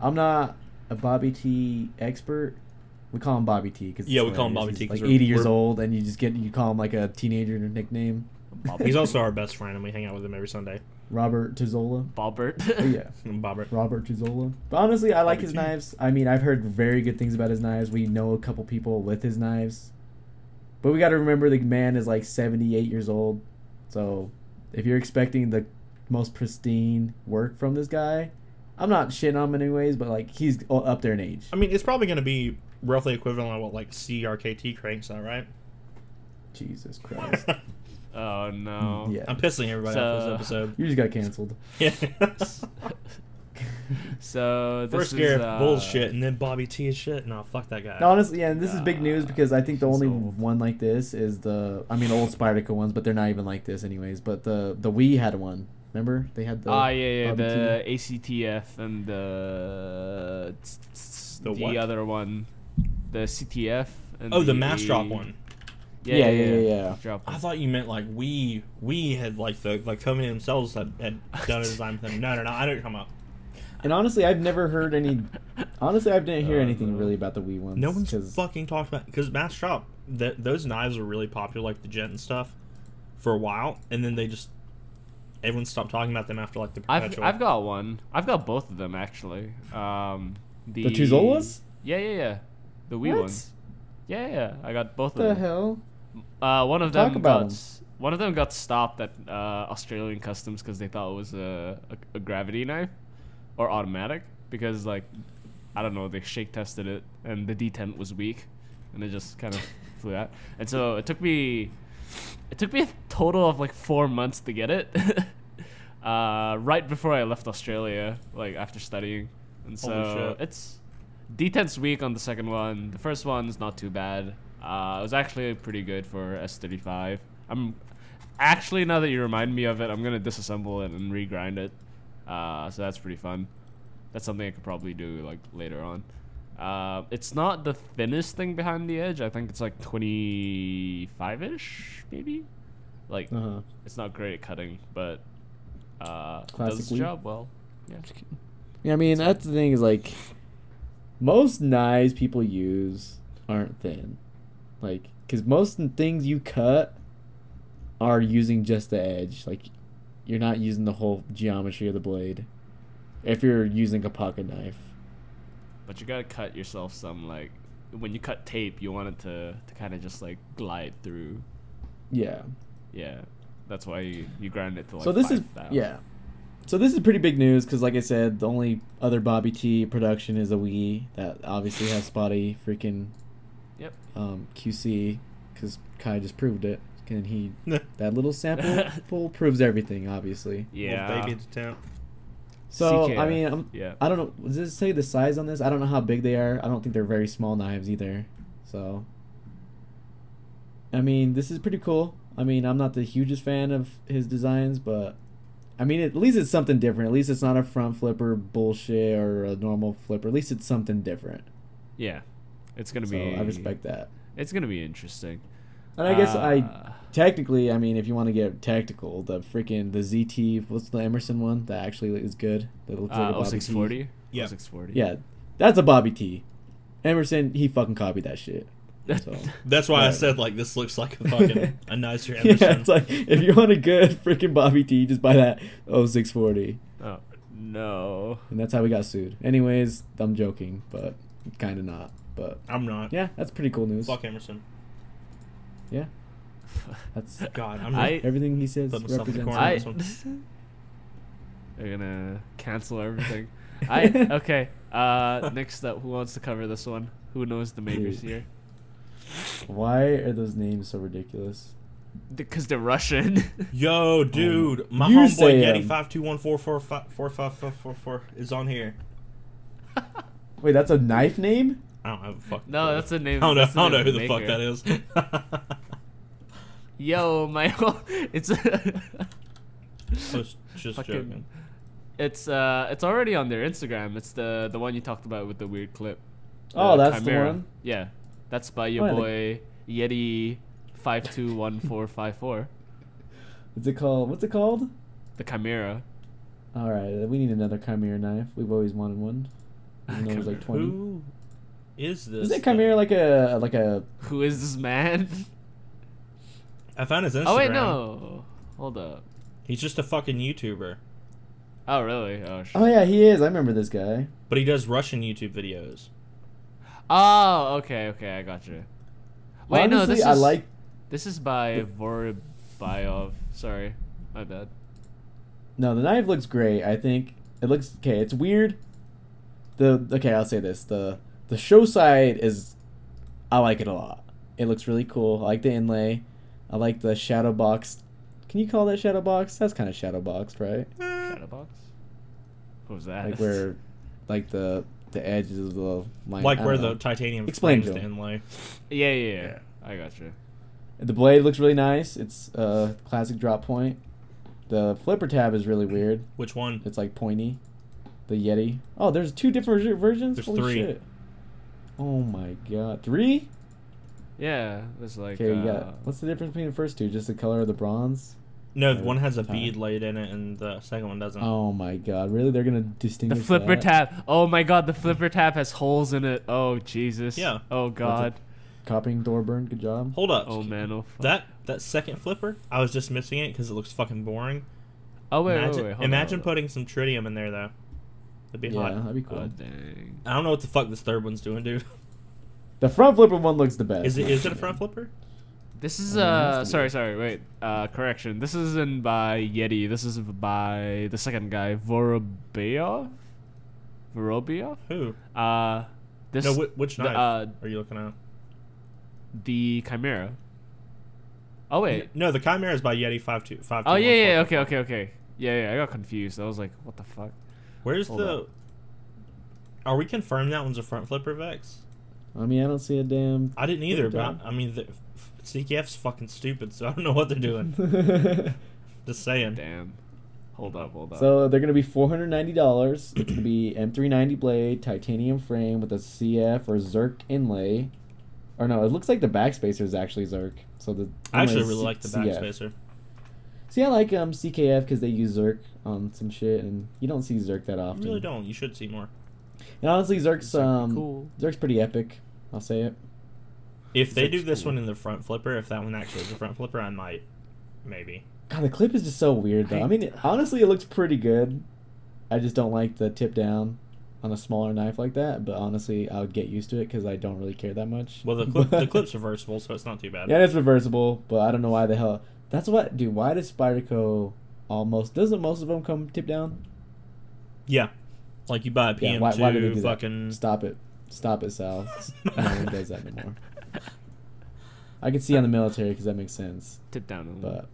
I'm not a Bobby T expert. We call him Bobby T because Yeah, we call him Bobby T 'cause Like 80 years old, and you just get you call him like a teenager nickname, (laughs) He's also our best friend, and we hang out with him every Sunday. Robert Terzuola. Bobbert. Oh, yeah, (laughs) Bobbert. Robert Terzuola. But honestly, I like Bobby his T. knives. I mean, I've heard very good things about his knives. We know a couple people with his knives, but we got to remember the man is like 78 years old. So if you're expecting the most pristine work from this guy, I'm not shitting on him anyways, but like he's up there in age. I mean, it's probably gonna be roughly equivalent to what like CRKT cranks are, right? Jesus Christ. (laughs) oh no. yeah. I'm pissing everybody off So- this episode. You just got canceled. Yeah. (laughs) So this First is, Gareth uh, bullshit, and then Bobby T is shit. No, fuck that guy. No, honestly, yeah, and this is big news because I think the only old. one like this is the, I mean, old Spyderco ones, but they're not even like this anyways. But the the WE had one. Remember they had the. Ah yeah yeah Bobby the ACTF and the The the, what? other one, the CTF. And oh, the Massdrop one. Yeah, yeah, yeah, yeah. Drop I thought you meant like we we had like the like company themselves had, had done a design for them. No, no, no. I know what you're talking about. And honestly, I've never heard any. Honestly, I didn't hear Oh, anything no. really about the WE ones. No one's 'cause- fucking talked about because mass Shop. That those knives were really popular, like the Jet and stuff, for a while, and then they just everyone stopped talking about them after like the I've. I've got one. I've got both of them actually. Um, the The Zolas. Yeah, yeah, yeah. The WE What? ones. Yeah, yeah. I got both What the of them. The hell? Uh, one of Talk them about got 'em. s- one of them got stopped at uh, Australian customs because they thought it was a, a a gravity knife or automatic because like I don't know they shake tested it and the detent was weak and it just kind of (laughs) flew out. And so it took me it took me a total of like four months to get it. (laughs) Uh, right before I left Australia like after studying. And Holy so shit. it's detent's weak on the second one. The first one's not too bad uh, it was actually pretty good for S35 I'm actually now that you remind me of it I'm gonna disassemble it and regrind it uh, so that's pretty fun that's something I could probably do like later on. Uh, it's not the thinnest thing behind the edge. I think it's like 25 ish, maybe. Like Uh huh. it's not great at cutting, but uh, does the Wii. job well. Yeah, just kidding. Yeah, I mean that's the thing is like, most knives people use aren't thin, like because most things you cut are using just the edge. Like, you're not using the whole geometry of the blade. If you're using a pocket knife. But you gotta cut yourself some like when you cut tape, you want it to to kind of just like glide through. Yeah. Yeah, that's why you, you grind it to like. so this is 5,000. yeah. So this is pretty big news because, like I said, the only other Bobby T production is a WE that obviously has spotty freaking Yep. um, QC because Kai just proved it. And he (laughs) that little sample (laughs) pool proves everything, obviously. Yeah. Little baby to temp. So I mean, I'm, Yeah. I don't know. Does it say the size on this? I don't know how big they are. I don't think they're very small knives either. So, I mean, this is pretty cool. I mean, I'm not the hugest fan of his designs, but I mean, at least it's something different. At least it's not a front flipper bullshit or a normal flipper. At least it's something different. Yeah. It's gonna So be. I respect that. It's gonna be interesting. And I guess I Uh, technically, I mean, if you want to get tactical, the freaking the ZT, what's the Emerson one that actually is good? That looks like a Uh, Bobby T. 0640. Yeah. 0640. Yeah, that's a Bobby T. Emerson, he fucking copied that shit. So. (laughs) That's why I said like this looks like a fucking (laughs) a nicer yeah, Emerson. it's like if you want a good freaking Bobby T, just buy that 0640. Oh no. And that's how we got sued. Anyways, I'm joking, but kind of not. But I'm not. yeah, that's pretty cool news. Fuck Emerson. Yeah, (laughs) that's God, I'm. I- everything he says Put the represents. corner. I. this one. (laughs) They're gonna cancel everything. (laughs) I okay. Uh, next up, who wants to cover this one? Who knows the makers Dude. here? Why are those names so ridiculous? Because they're Russian. Yo, dude, my homeboy say Yeti him. five two one four four five four five five four four is on here. Wait, that's a knife name? I don't have a fucking. No, clue. that's a name- I don't know. I don't know who the the fuck that is. (laughs) Yo, my (laughs) it's I was just Fucking- joking. it's uh it's already on their Instagram. It's the the one you talked about with the weird clip. Oh, that's the one? Yeah, that's by your Oh, yeah, the- boy Yeti five two one four five four. What's it called? What's it called? The Chimera. All right, we need another Chimera knife. We've always wanted one. Even though it was like twenty. Who is this? Isn't Chimera like a like a? Who is this man? I found his Instagram. Oh wait, no. Hold up. He's just a fucking YouTuber, Oh really? Oh shit. Oh yeah, he is. I remember this guy. but he does Russian YouTube videos. Oh, okay, okay, I got you. Wait, no, Honestly, this is I like. this is by Vorobyov. Sorry, my bad. No, the knife looks great. I think it looks okay. It's weird. The okay, I'll say this. The the show side is, I like it a lot. It looks really cool. I like the inlay. I like the shadow box. Can you call that shadow box? That's kind of shadow boxed, right? Shadow box. What was that? Like where, (laughs) like the the edges of the line. like where don't the titanium Explain frames the inlay. yeah, yeah, yeah. I got you. The blade looks really nice. It's a classic drop point. The flipper tab is really weird. Which one? It's like pointy. The Yeti. Oh, there's two different versions. There's Holy three. Shit. Oh my god, three? Yeah, there's like. Okay, uh, you got. What's the difference between the first two? Just the color of the bronze. No, Or one has a time. bead laid in it, and the second one doesn't. Oh my god, really? They're gonna distinguish the flipper that? tab. Oh my god, the flipper tab has holes in it. Oh Jesus. Yeah. Oh god. Copying Thorburn, good job. Hold up. Oh man. Oh. Fuck. That that second flipper, I was just missing it because it looks fucking boring. Oh wait, imagine wait, wait. hold imagine on. putting some tritium in there though. That'd be Yeah, hot. that'd be cool. Oh dang. I don't know what the fuck this third one's doing, dude. (laughs) The front flipper one looks the best. Is it is it a front flipper? This is I mean, it has uh sorry sorry wait uh correction this isn't by Yeti this is by the second guy Vorobyov Vorobyov Who? uh this no, wh- which the, uh, are you looking at? the Chimera oh wait No, the Chimera is by Yeti five two five. oh yeah yeah okay okay okay yeah yeah I got confused I was like what the fuck Where's Hold the? up. Are we confirmed that one's a front flipper Vex? I mean, I don't see a damn. I didn't either, but I mean, the, CKF's fucking stupid, so I don't know what they're doing. (laughs) (laughs) Just saying. damn hold up hold up so they're gonna be four hundred ninety dollars. It's gonna be M three ninety blade, titanium frame with a CF or Zerk inlay. Or no, it looks like the backspacer is actually Zerk. So the I actually inlay is really C- like the CF. backspacer. See, I like um CKF because they use Zerk on some shit, and you don't see Zerk that You often. really don't. You should see more. And honestly, Zerk's Zerk um cool. Zerk's pretty epic. I'll say it. If they do this cool. one in the front flipper, if that one actually is a front flipper, I might, maybe. God, the clip is just so weird though. I mean, it, honestly, it looks pretty good. I just don't like the tip down on a smaller knife like that. But honestly, I would get used to it because I don't really care that much. Well, the (laughs) clip, the clip's reversible, so it's not too bad. yeah, it's reversible, but I don't know why the hell. That's what, dude. Why does Spyderco almost doesn't most of them come tip down? Yeah. Like you buy a PM2, why, why do they do fucking. that? Stop it, stop it, Sal. (laughs) no one does that anymore. I can see on the military because that makes sense. tip down a. But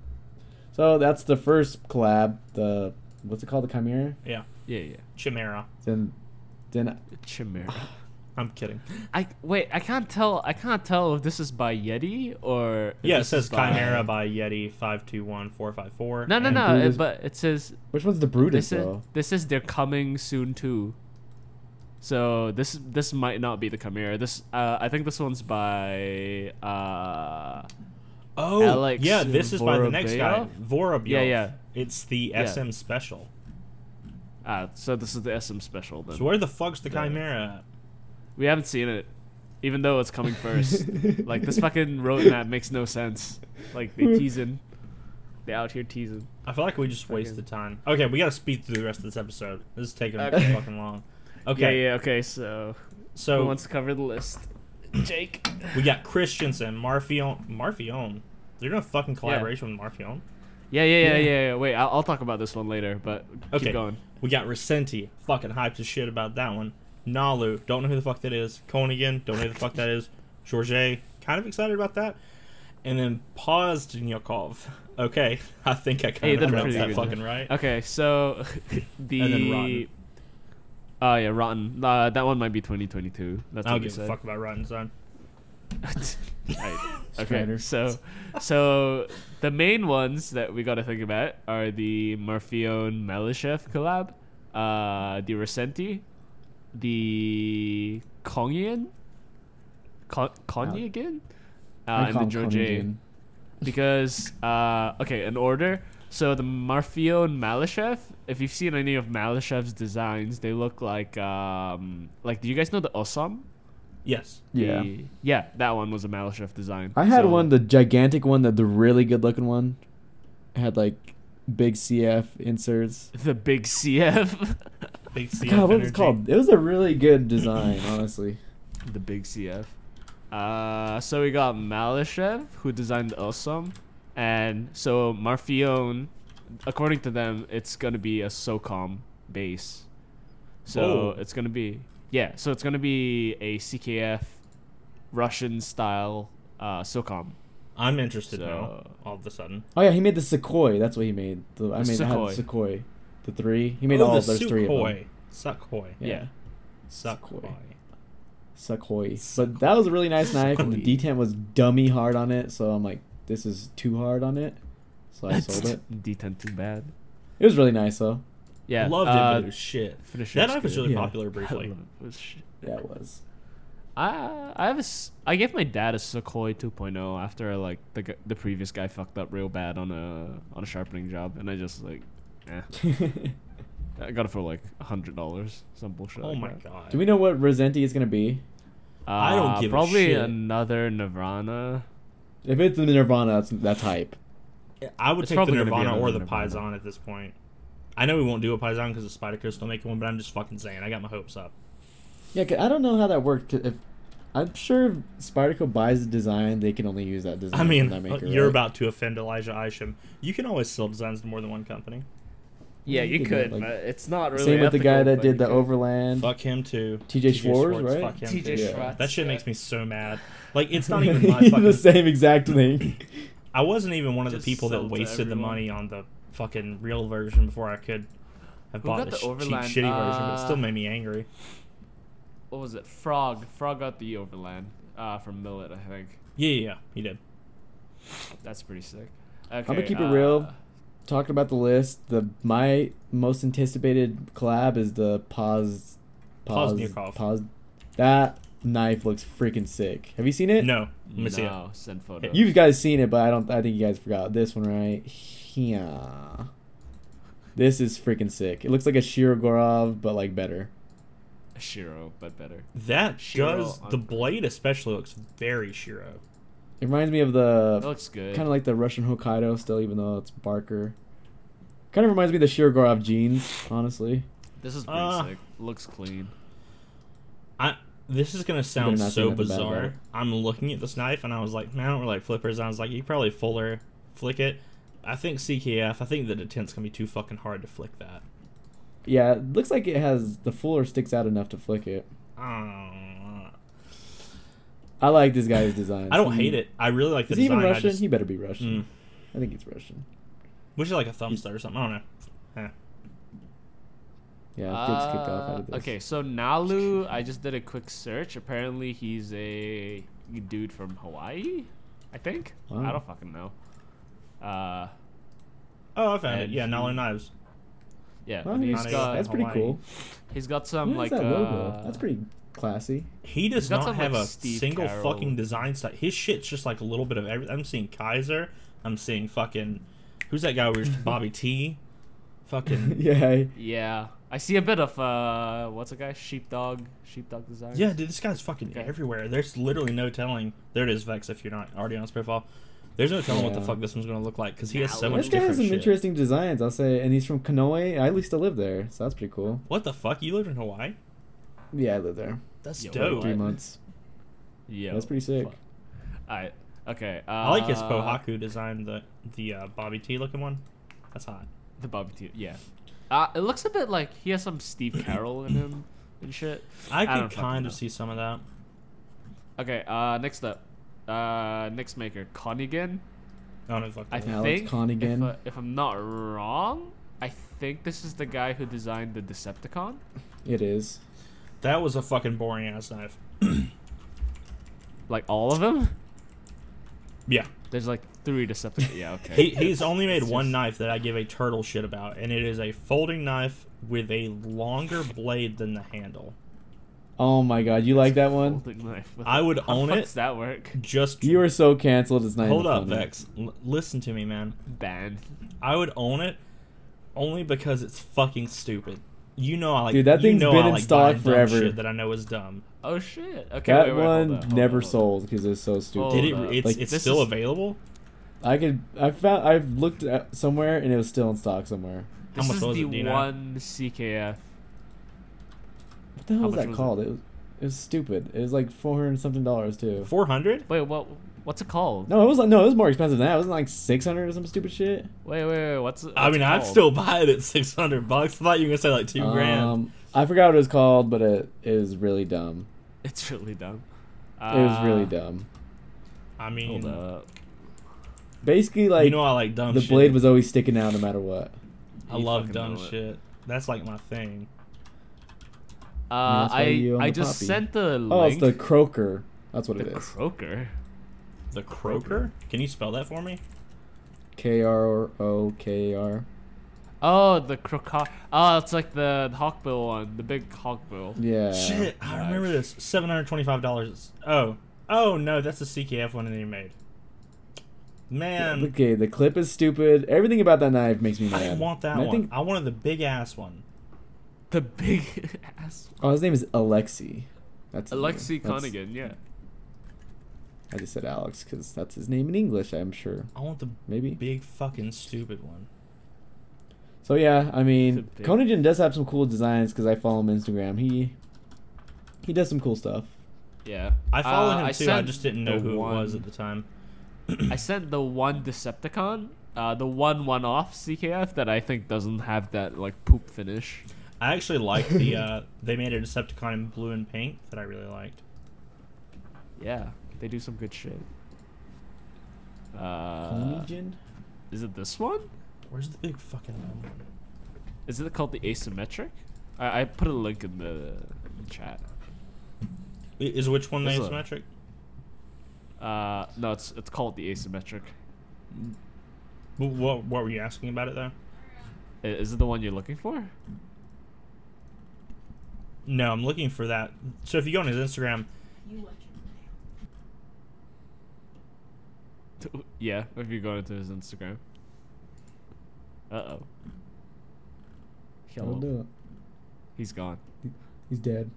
so that's the first collab, the what's it called? The Chimera. Yeah, Yeah, yeah. Chimera. Then, then Chimera. I'm kidding. I wait. I can't tell. I can't tell if this is by Yeti or. Yeah, it says is by- Chimera by Yeti five two one four five four. No, no, and no. Brutus- It, but it says which one's the Brutus this is though? this is they're coming soon too. So this this might not be the Chimera. This uh, I think this one's by uh Oh, Alex yeah, this is by the next guy, Vorobyov? Vorobyov. Yeah, yeah. It's the Yeah. SM special. uh so this is the SM special then. So where the fuck's the Chimera at? We haven't seen it, even though it's coming first. (laughs) like this fucking roadmap makes no sense. Like they teasing, they out here teasing. I feel like we just Fucking- wasted time. Okay, we gotta speed through the rest of this episode. This is taking Okay. fucking long. Okay, Yeah, yeah. Okay, so so who wants to cover the list? (clears throat) Jake. we got Christensen, Marfione, Marfione. They're doing a fucking collaboration with Marfione. Yeah, yeah, yeah, Yeah. yeah. yeah. Wait, I'll, I'll talk about this one later, but Okay. keep going. We got Resenti, fucking hyped as shit about that one. Nalu, don't know who the fuck that is. Konigan, don't know who the fuck that is. George, kind of excited about that. And then paused. Pozdnyakov. Okay, (laughs) I think I Hey, kind of pronounced that fucking right. Okay, so (laughs) the. And then Rotten. Oh yeah, rotten. Uh, that one might be 2022. That's I don't what we give a said. fuck about Rotten Son. (laughs) right. Okay, so so the main ones that we got to think about are the Marfione Malashev collab, uh, the Resenti, the Kongian, Kon- Kongian, uh, and the him Georgian (laughs) because uh okay in order so the Marfione Malashev if you've seen any of Malashev's designs they look like um like do you guys know the Osam Yes. Yeah. The- yeah that one was a Malashev design I had So- one, the gigantic one, the the really good looking one. It had like big CF inserts. the big CF (laughs) Big CF God, what was it called? It was a really good design, (laughs) honestly. the big CF uh so we got Malashev who designed the Osam and so Marfione according to them it's gonna be a SOCOM base So Oh. it's gonna be yeah. So it's gonna be a CKF Russian style uh, SOCOM. I'm interested So- now. All of a sudden. Oh yeah, he made the Sequoia. That's what he made. The, I The mean, I had Sukhoi. The three. He made oh, all the of those three of Sukhoi. them. Sukhoi. Yeah. Sukhoi. Sequoia. But that was a really nice knife, and the Sukhoi. detent was dummy hard on it. So I'm like, this is too hard on it. So I sold it. (laughs) D10 too bad. It was really nice though. Yeah. Loved uh, it, but it was shit. Finisher's That knife was really Yeah. popular (laughs) briefly. love it. It was shit. Yeah, it was. I I have a s- I gave my dad a Sukhoi 2.0 after like the the previous guy fucked up real bad on a on a sharpening job, and I just like, eh. (laughs) I got it for like a hundred dollars, some bullshit. Oh like my that. god. Do we know what Rosenti is gonna be? I don't Uh, give a probably another Nirvana. If it's the Nirvana, that's that's hype. I would It's take the probably gonna be Nirvana or the Nirvana. Paysan at this point. I know we won't do a Paysan because the Spyderco's still making one, but I'm just fucking saying. I got my hopes up. Yeah, 'cause I don't know how that worked. If I'm sure if Spyderco buys the design, they can only use that design. I mean, that maker, you're right? about to offend Elijah Isham. You can always sell designs to more than one company. Yeah, you you could, could, like- but it's not really. Same with the guy that did the could. Overland. Fuck him too. TJ Schwartz, right? Fuck him TJ too. Yeah. Schwartz. That shit yeah. makes me so mad. Like it's not (laughs) even my fucking. the same exact thing. (laughs) I wasn't even one of the people that wasted the money on the fucking real version before I could have Who bought the, the sh- cheap shitty version, but it still Uh, made me angry. What was it? Frog. Frog got the Overland uh, from Millet, I think. Yeah, yeah, yeah, he did. That's pretty sick. Okay, I'm gonna keep it uh, real. Talking about the list, the my most anticipated collab is the Paz. Paz. Pozdnyakov. Paz. That knife looks freaking sick. Have you seen it? No, let me see it. Send photos. You guys seen it, but I don't. I think you guys forgot this one, right? Yeah. This is freaking sick. It looks like a Shirogorov, but like better. Shiro, but better. That Shiro does on- the blade especially looks very Shiro. It reminds me of It the looks good. kind of like the Russian Hokkaido still, even though it's Barker. Kind of reminds me of the Shirogorov jeans, honestly. this is pretty Uh, sick. Looks clean. I this is gonna sound so nothing bad about bizarre. I'm looking at this knife and I was like, man, I don't really like flippers. And I was like, you probably fuller flick it. I think CKF. I think the detent's gonna be too fucking hard to flick that. Yeah, it looks like it has the fuller sticks out enough to flick it. Uh, I like this guy's design. I don't hate it. I really like the Is he even Russian? just- He better be Russian. Mm. I think he's Russian. Wish it like a thumb stud or something. I don't know. Eh. Yeah, gets kicked off out Uh, of this. Okay, so Nalu, I just did a quick search. Apparently, he's a dude from Hawaii. I think. I don't fucking know. Uh, Oh, I found it. Yeah, he- Nala Knives. yeah, Oh, and yeah, he's got that's pretty Hawaii. cool. he's got some What is like that logo? uh, That's pretty classy. He does not some, have like, a Steve single Carroll. fucking design style. His shit's just like a little bit of everything. I'm seeing Kizer. I'm seeing fucking. Who's that guy? Where's (laughs) Bobby T? Fucking. (laughs) yeah. Yeah, I see a bit of uh, what's a guy? Sheepdog, sheepdog design. Yeah, dude, this guy's fucking Okay. everywhere. There's literally no telling. There it is, Vex. If you're not already on his profile, there's no telling what the fuck this one's gonna look like because he has so Nah, much This guy has some shit. interesting designs, I'll say, and he's from Kanoe. I used to live there, so that's pretty cool. What the fuck? You lived in Hawaii? Yeah, I lived there. That's Yo, dope. Three months. yeah, That's pretty sick. Alright, okay. Uh, I like his Pohaku design, the the uh, Bobby T looking one. That's hot. The Bobby T. Yeah. Uh, it looks a bit like he has some Steve (coughs) Carroll in him and shit. I don't could fucking kind know. of see some of that. Okay, uh, next up. Uh, next maker, Conigan. I don't know. Fuck I that. Alex think, Conigan. If, uh, if I'm not wrong, I think this is the guy who designed the Decepticon. It is. That was a fucking boring ass knife. Like all of them. Yeah. There's like three Decepticons. Yeah, (laughs) okay. He, he's only made It's one just- knife that I give a turtle shit about, and it is a folding knife with a longer blade than the handle. Oh my god, you like that one? Folding knife. I would How own fuck it. Does that work? Just You are so canceled. It's not hold up. Vex. L- listen to me, man. Bad. I would own it only because it's fucking stupid. You know I like. Dude, that you thing's know been I in like stock buying dumb forever. Shit that I know is dumb. Oh shit. Okay. That wait, wait, hold one on, hold never on, hold on. sold because it's so stupid. Did it? It's Like, it's still is- available. I could. I found. I've looked at somewhere and it was still in stock somewhere. This much is was the it, do you know? one CKF. What the hell How was that was called? It? was. It was stupid. It was like four hundred something dollars too. Four hundred. Wait, what? What's it called? No, it was like no, it was more expensive than that. It wasn't like six hundred or some stupid shit. Wait, wait, wait. What's? it- I mean, it I'd still (laughs) buy it at six hundred bucks. I thought you were gonna say like two grand. Um, I forgot what it was called, but it, it really dumb. It's really dumb. It was really Uh, dumb. I mean, Hold up. Basically, like you know I like dumb. the shit. blade was always sticking out no matter what. I You love dumb shit. That's like my thing. Uh, I I just sent the link. Oh, it's the croaker. That's what the it is. croaker. The croaker. Can you spell that for me? K R O K R. Oh, the croco. Oh, it's like the, hawkbill one, the big hawkbill. Yeah. Shit, I remember this. Seven hundred twenty-five dollars. Oh, oh no, that's the CKF one that you made. Man, Okay, the clip is stupid. Everything about that knife makes me I mad. didn't want that And I one. think- I wanted the big ass one. The big (laughs) ass. oh, his name is Alexi. That's his Alexi name. That's- Conigan, yeah. I just said Alex because that's his name in English. I'm sure. I want the Maybe. big fucking stupid one. So yeah, I mean, The big- Conagen does have some cool designs because I follow him on Instagram. He he does some cool stuff. Yeah, I follow Uh, him I too. I just didn't know the who it was at the time. I sent the one Decepticon, uh, the one one-off CKF that I think doesn't have that like poop finish. I actually like the. (laughs) uh They made a Decepticon in blue and pink that I really liked. Yeah, they do some good shit. Uh, Conagen? is it this one? Where's the big fucking one? Is it called the asymmetric? I, I put a link in the, in the chat. Is which one the This one. asymmetric? Uh, no, it's it's called the asymmetric. What, what were you asking about it though? I- Is it the one you're looking for? No, I'm looking for that. So if you go on his Instagram, (laughs) yeah, if you go into his Instagram. Uh oh. I'll do it. He's gone. He's dead.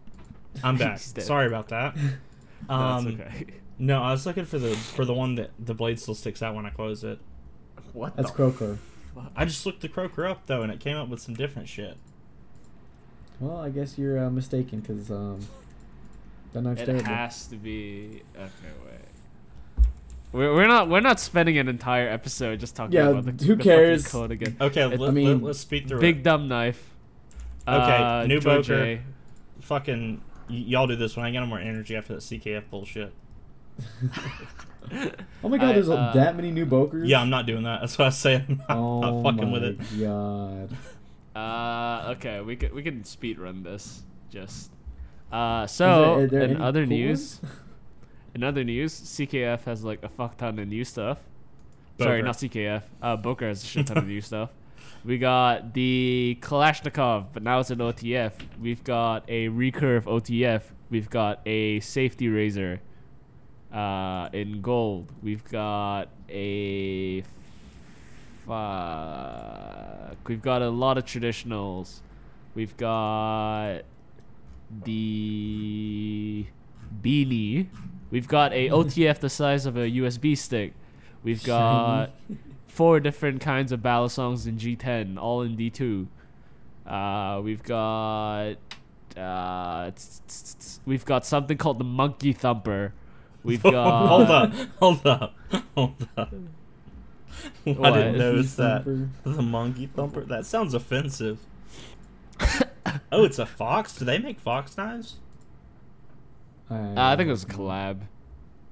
I'm (laughs) back. Dead. Sorry about that. (laughs) No, Um, it's okay. No, I was looking for the for the one that the blade still sticks out when I close it. What? That's the Croaker. fuck? I just looked the croaker up though, and it came up with some different shit. Well, I guess you're uh, mistaken because um, that knife's It terrible. has to be. Okay, wait. We're, we're not we're not spending an entire episode just talking Yeah, about the who the cares? fucking code again. Okay, It- let, I mean, let, us speed through it. Big it. dumb knife. Okay, Uh, new Boker. Fucking, y- y'all do this one. I got more energy after that CKF bullshit. (laughs) oh my god, I, there's uh, that many new Bokers. Yeah, I'm not doing that. That's what I say. I'm not, Oh not fucking my with it. god. Uh, okay, we can we can speed run this. Just uh, so there- there in other cool news, (laughs) in other news, CKF has like a fuck ton of new stuff. Sorry, not CKF. Uh, Boker has a shit ton of new stuff. (laughs) We got the Kalashnikov, but now it's an OTF. We've got a recurve OTF. We've got a safety razor uh, in gold. We've got a fuck. We've got a lot of traditionals. We've got the beanie. We've got a (laughs) OTF the size of a USB stick. We've got four different kinds of battle songs in G10, all in D2. Uh, we've got uh, we've got something called the Monkey Thumper. We've (laughs) got hold up, hold up, hold up. (laughs) I didn't (laughs) notice that. Thumper. The monkey thumper. That sounds offensive. oh, it's a fox. Do they make fox knives? Uh, I think it was a collab.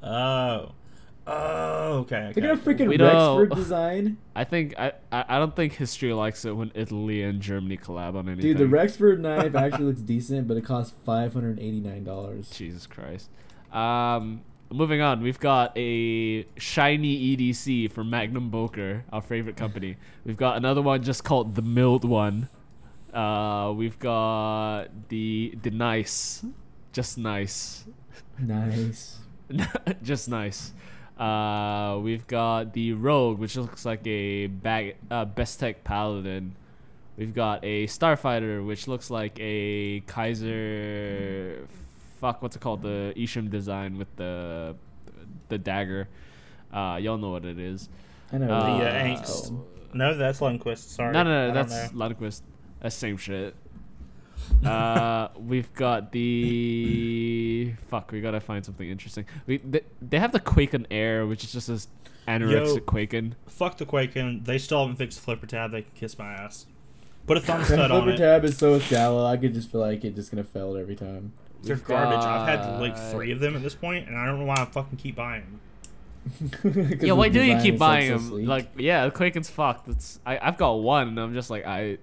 Oh, oh, okay. okay. They got a freaking We Rexford don't- design. (laughs) I think I, I I don't think history likes it when Italy and Germany collab on anything. Dude, the Rexford knife actually looks decent, but it costs five hundred eighty nine dollars. Jesus Christ. Um, moving on, we've got a shiny EDC from Magnum Boker, our favorite company. We've got another one just called the Milled One. Uh, we've got the the Nice, just nice, Nice. (laughs) just nice. Uh, we've got the Rogue, which looks like a bag, uh, Bestech Paladin. We've got a Starfighter, which looks like a Kizer. Fuck, what's it called? The Isham design with the the dagger. Uh, y'all know what it is. I know. Uh, The uh, Uh, angst. called. No, that's Lundquist. Sorry. No, no, no, that's know. Lundqvist. That's same shit. uh, (laughs) we've got the fuck. We gotta find something interesting. We they, they have the Kwaiken Air, which is just this anorexic Yo. Kwaiken. Fuck the Kwaiken. They still haven't fixed the flipper tab. They can kiss my ass. Put a (laughs) thumb That stud on flipper tab is so shallow. I could just feel like it just gonna fail every time. They're We've garbage. I've had like three of them at this point, and I don't know why I fucking keep buying them. (laughs) 'Cause Yeah, why do you keep buying them? sleek. Like, yeah, the Kwaiken's fucked. It's I I've got one, and I'm just like I.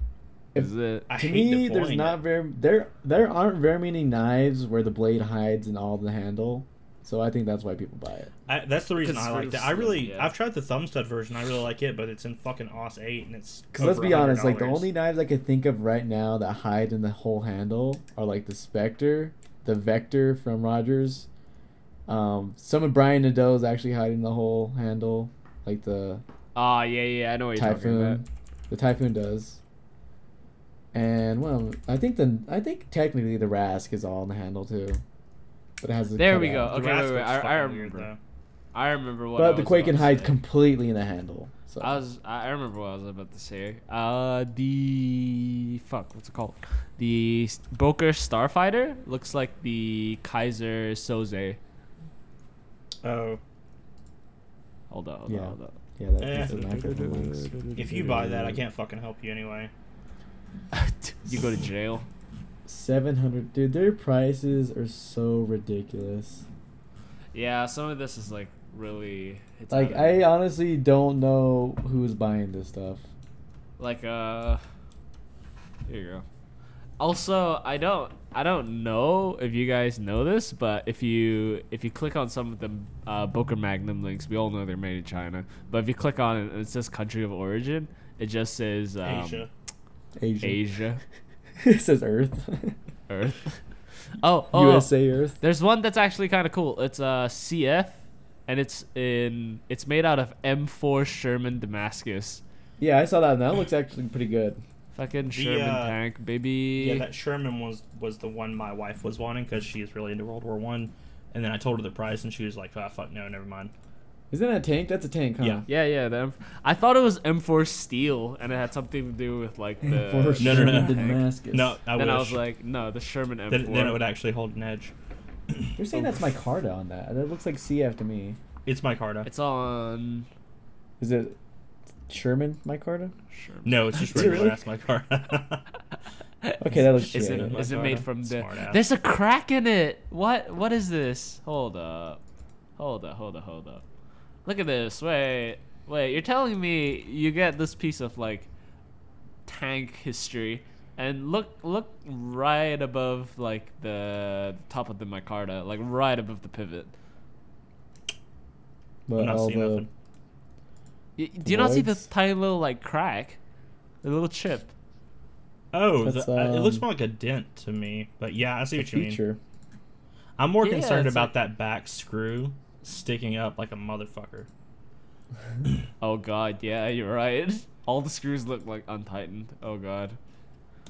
Is it? I to me, there's not very there there aren't very many knives where the blade hides in all the handle. So I think that's why people buy it. I, that's the reason I like that. I really, yeah. I've tried the thumb stud version. I really like it, but it's in fucking OS eight, and it's. Because let's over be honest, like the only knives I could think of right now that hide in the whole handle are like the Spectre, the Vector from Rogers. Um, some of Brian Nadeau's actually hiding the whole handle, like the Ah, yeah, yeah, I know what you're talking Typhoon. about. The Typhoon does. And well, I think the I think technically the Rask is all in the handle too, but it has. The There we go. The Okay, wait, Rascal's wait, I- I fucking weird, remember. I remember what. I But the Quake Kwaiken about to hides completely in the handle. So I was I I remember what I was about to say. Uh, the fuck, what's it called? The S- Boker Starfighter looks like the Kaiser Soze. Oh, Hold up, hold Yeah. up, hold up. yeah, that Eh. piece of knife links. if you buy that, I can't fucking help you anyway. (laughs) you go to jail. Seven hundred, dude. Their prices are so ridiculous. Yeah, some of this is like really. It's Like out of- I honestly don't know who's buying this stuff. like uh. Here you go. Also, I don't I don't know if you guys know this, but if you if you click on some of the uh, Boker Magnum links, we all know they're made in China. But if you click on it and it says country of origin, it just says um, Asia. Asia. Asia, (laughs) it says Earth. (laughs) (laughs) Earth. oh, oh, USA Earth. there's one that's actually kind of cool. It's uh CF, and it's in it's made out of M4 Sherman Damascus. Yeah, I saw that. and That looks actually pretty good. Fucking The, Sherman uh, tank, baby. Yeah, that Sherman was was the one my wife was wanting because she's really into World War One, and then I told her the price, and she was like, "Ah, fuck no, never mind." Isn't that a tank? That's a tank, huh? Yeah. Yeah, yeah. The M- I thought it was M4 steel, and it had something to do with like the. For No, no, no. Sherman tank. Damascus. No, I then wish. I was like, no, the Sherman M4. then, then it would actually hold an edge. You're saying that's micarta on that. That looks like CF to me. It's micarta. It's on. Is it Sherman micarta? Sherman. No, it's just Is it regular really? ass micarta. Okay, that looks Is shit. it, My is it made from the? Smart ass. There's a crack in it. What? What is this? Hold up. Hold up. Hold up. Hold up. Look at this. Wait. Wait. You're telling me you get this piece of like tank history, and look look right above like the top of the micarta, like right above the pivot. But I'm not all seeing the nothing. Y- Do you not see the tiny little like crack, the little chip? Oh, the, uh, it looks um, more like a dent to me. But yeah, I see what you mean. I'm more Yeah, concerned about like- that back screw sticking up like a motherfucker. (laughs) Oh god, yeah, you're right. (laughs) All the screws look like untightened. Oh god.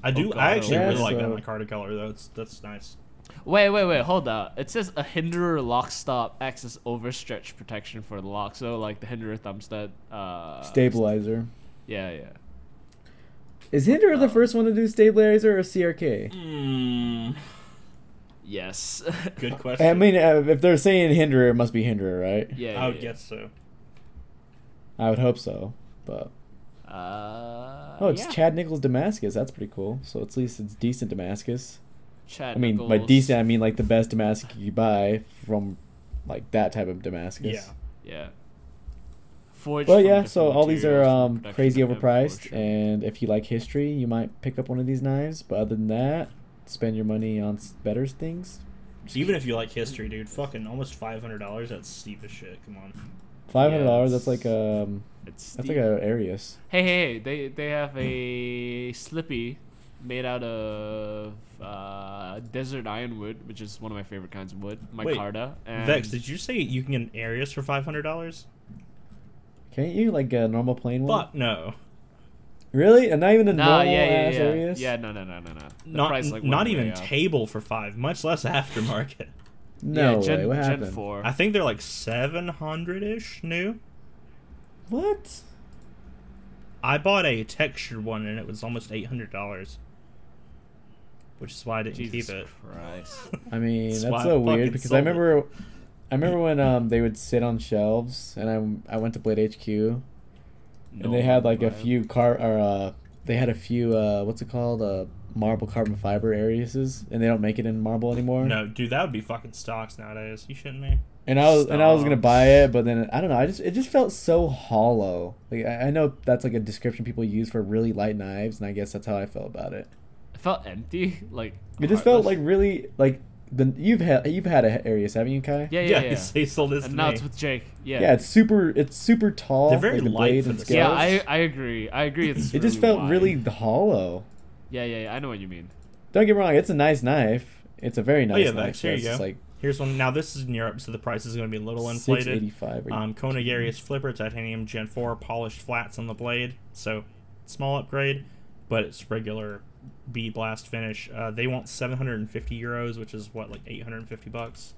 I do. God, I actually yeah, really like that so- micarta color though. It's that's nice. Wait, wait, wait, hold up. It says a hinderer lock stop acts as overstretch protection for the lock. So like the hinderer thumb stud. Uh, Stabilizer. Yeah, yeah. Is Hinder the Uh, first one to do stabilizer or CRK? Mm, Yes. (laughs) good question. I mean, uh, if they're saying Hinderer, it must be Hinderer, right? yeah, yeah. I would yeah. guess so. I would hope so. But Uh, oh, it's yeah. Chad Nichols Damascus. That's pretty cool. So at least it's decent Damascus. Chad I mean, by decent, I mean like the best Damascus you buy from like that type of Damascus. Yeah. Yeah. Forged But from yeah, so all these are um, crazy of them, for overpriced, sure. and if you like history, you might pick up one of these knives. But other than that, spend your money on better things. Even if you like history, dude, fucking almost five hundred dollars. That's steep as shit. Come on. Five hundred dollars. Yeah, that's like um, It's that's like a Arius. Hey, hey, hey! They they have a slippy made out of uh, desert ironwood, which is one of my favorite kinds of wood. Wait, Micarta. And Vex, did you say you can get an Arius for five hundred dollars? Can't you like a normal plain one? Fuck no. Really? And not even a No, normal yeah, yeah, ass yeah. Arius? Yeah, no, no, no, no, no. The Not price, like, not even table for five, much less (laughs) aftermarket. No yeah, Gen, way. What Gen happened? four. I think they're like seven hundred ish new. What? I bought a textured one and it was almost eight hundred dollars. Which is why I didn't Jesus keep it. Christ. I mean, That's that's, I so weird because sold I it. remember, I remember when um they would sit on shelves, and I I went to Blade HQ, and they had like a few car or uh they had a few uh what's it called uh marble carbon fiber Ariuses, and they don't make it in marble anymore. No, dude, that would be fucking stocks nowadays. You shouldn't me. And I was and I was gonna buy it, but then I don't know. I just it just felt so hollow. Like I, I know that's like a description people use for really light knives, and I guess that's how I felt about it. It felt empty. (laughs) Like It just felt like really like the you've had you've had a Arius, haven't you, Kai? Yeah, yeah, Yeah, yeah. (laughs) he's- he sold this and to now me. it's with Jake. Yeah. Yeah, it's super. It's super tall. They're very like the light blade for and the scales. Yeah, I I agree. I agree. It's (laughs) It just felt wide. really hollow. Yeah, yeah, yeah. I know what you mean. Don't get me wrong. It's a nice knife. It's a very nice Oh, yeah, knife. Here you go. Like Here's one. Now this is in Europe, so the price is going to be a little inflated. eighty five. Um, Kona Arius Flipper Titanium Gen 4 polished flats on the blade, so small upgrade, but it's regular B blast finish. Uh, they want 750 euros, which is what like 850 bucks.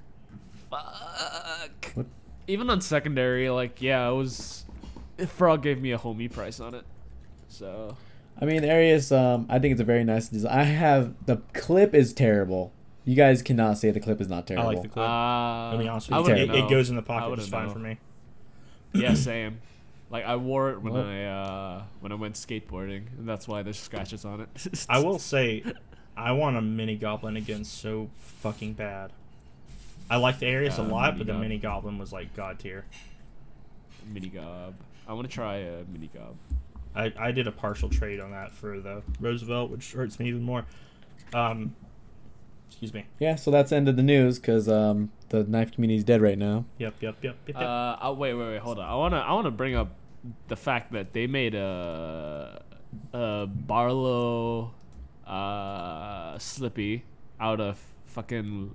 Fuck. What? Even on secondary, like yeah, it was. Frog gave me a homie price on it, so I mean, Arius. Um, I think it's a very nice design. I have the clip is terrible. You guys cannot say the clip is not terrible. I like the clip. uh, Let me be honest I with you, it, it goes in the pocket wouldn't just fine know. for me. Yeah, same. (clears throat) Like I wore it when Well- I uh when I went skateboarding, and that's why there's scratches on it. I (laughs) will say, I want a mini goblin again so fucking bad. I like the Arius a Uh, lot, mini but the mini goblin was like god tier. mini gob. I want to try a mini gob. I, I did a partial trade on that for the Roosevelt, which hurts me even more. Um, excuse me. Yeah, so that's the end of the news because um, the knife community is dead right now. Yep, yep, yep, yep. yep. Uh, oh, wait, wait, wait, hold on. I wanna, I wanna bring up the fact that they made a, a Barlow, uh, Slippy out of fucking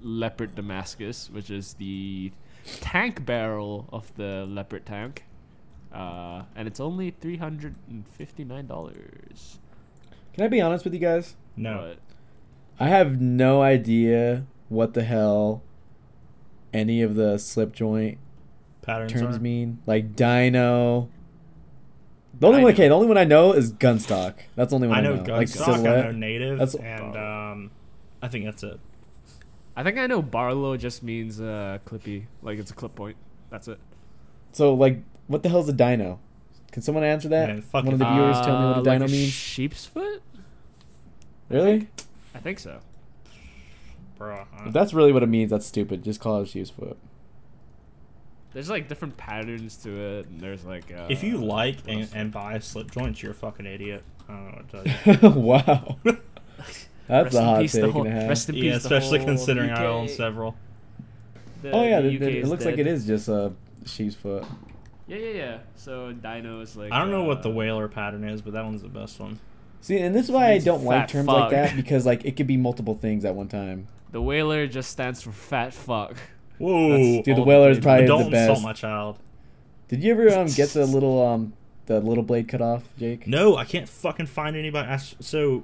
Leopard Damascus, which is the tank barrel of the Leopard tank. Uh, and it's only three hundred and fifty nine dollars. Can I be honest with you guys? no. I have no idea what the hell any of the slip joint Patterns terms are- mean. Like dino. The only one, Dino. okay, the only one I know is gunstock. That's the only one I I know know. Like Gunstock, I know. Native, That's- and um, I think that's it. I think I know Barlow just means uh, clippy, like it's a clip point. That's it. So like, what the hell's a dino? Can someone answer that? Man, fuck one of the viewers tell me what Uh, a dino like means. Sheep's foot? really? I think so. Bro, If that's really what it means, that's stupid. Just call it a sheep's foot. there's like different patterns to it, and there's like. Uh, if you like and, and buy slip joints, you're a fucking idiot. I don't know what to tell you. (laughs) wow. (laughs) That's Rest a in hot the take whole- and a half. rest in yeah, peace, the especially whole considering I UK own several. the- Oh yeah, the it, UK it is looks like it is just a sheep's foot. Yeah, yeah, yeah. So Dino is like. I don't know what the uh, whaler pattern is, but that one's the best one. See, and this is why I don't like terms fuck. like that (laughs) because like it could be multiple things at one time. The whaler just stands for fat fuck. (laughs) Whoa, Dude, the all whaler is blades. probably the Don't insult best. my child. Did you ever um (laughs) get the little um the little blade cut off, Jake? No, I can't fucking find anybody. So,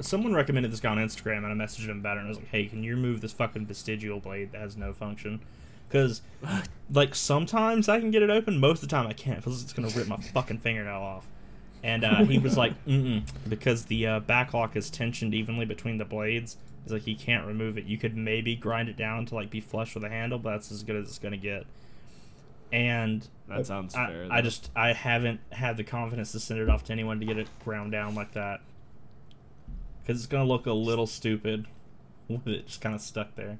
someone recommended this guy on Instagram, and I messaged him about it. And I was like, "Hey, can you remove this fucking vestigial blade that has no function?" Because, like, sometimes I can get it open. Most of the time, I can't. Because it's gonna rip my fucking fingernail off. And uh, he was like, (laughs) "Mm-mm," because the uh, backlock is tensioned evenly between the blades. He's like, he can't remove it. You could maybe grind it down to like be flush with the handle, but that's as good as it's gonna get." And That sounds I, fair. I though. just I haven't had the confidence to send it off to anyone to get it ground down like that because it's gonna look a little stupid (laughs) with it just kind of stuck there.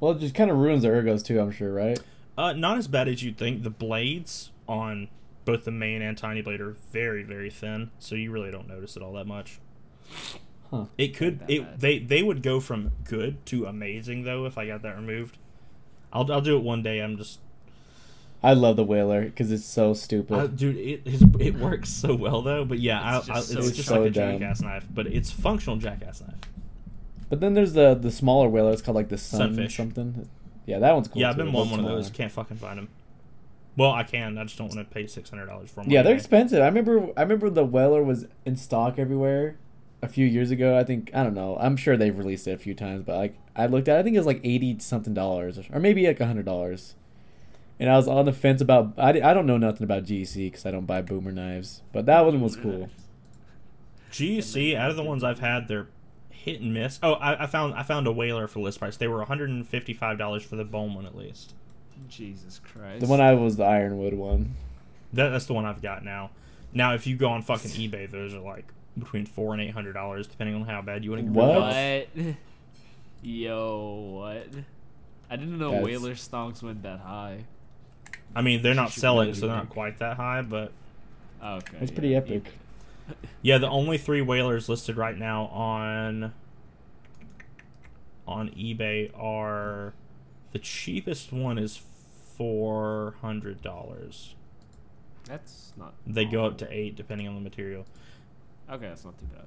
Well, it just kind of ruins the ergos too. I'm sure, right? Uh, not as bad as you'd think. The blades on both the main and tiny blade are very very thin, so you really don't notice it all that much. Huh. It could it bad. they they would go from good to amazing though if I got that removed. I'll I'll do it one day. I'm just I love the whaler because it's so stupid. Uh, dude, it his, it works so well though. But yeah, It's I, I, just it's so just dumb. like a jackass knife, but it's functional jackass knife. but then there's the the smaller whaler. It's called like the sun Sunfish. something. Yeah, that one's cool. yeah, I've too, been but wanting one of those. Can't fucking find them. Well, I can. I just don't want to pay six hundred dollars for them. Yeah, they're expensive. I remember. I remember the whaler was in stock everywhere a few years ago. I think I don't know. I'm sure they've released it a few times, but like I looked at, it, I think it was like eighty something dollars, or maybe like hundred dollars. And I was on the fence about. I, I don't know nothing about GC because I don't buy boomer knives, but that one was cool. GC out of the ones I've had, they're hit and miss. Oh, I, I found I found a whaler for list price. They were one hundred and fifty five dollars for the bone one at least. Jesus Christ. The one I was the Ironwood one. That, that's the one I've got now. Now, if you go on fucking eBay, those are like between four and eight hundred dollars, depending on how bad you want to get rid What? What? Yo, what? I didn't know That's- whaler stonks went that high. I mean, they're not selling, really so they're not quite that high, but Oh, okay. It's yeah, pretty epic. Yeah, the only three whalers listed right now on on eBay are the cheapest one is four hundred dollars. That's not. They go up to eight depending on the material. Okay, that's not too bad.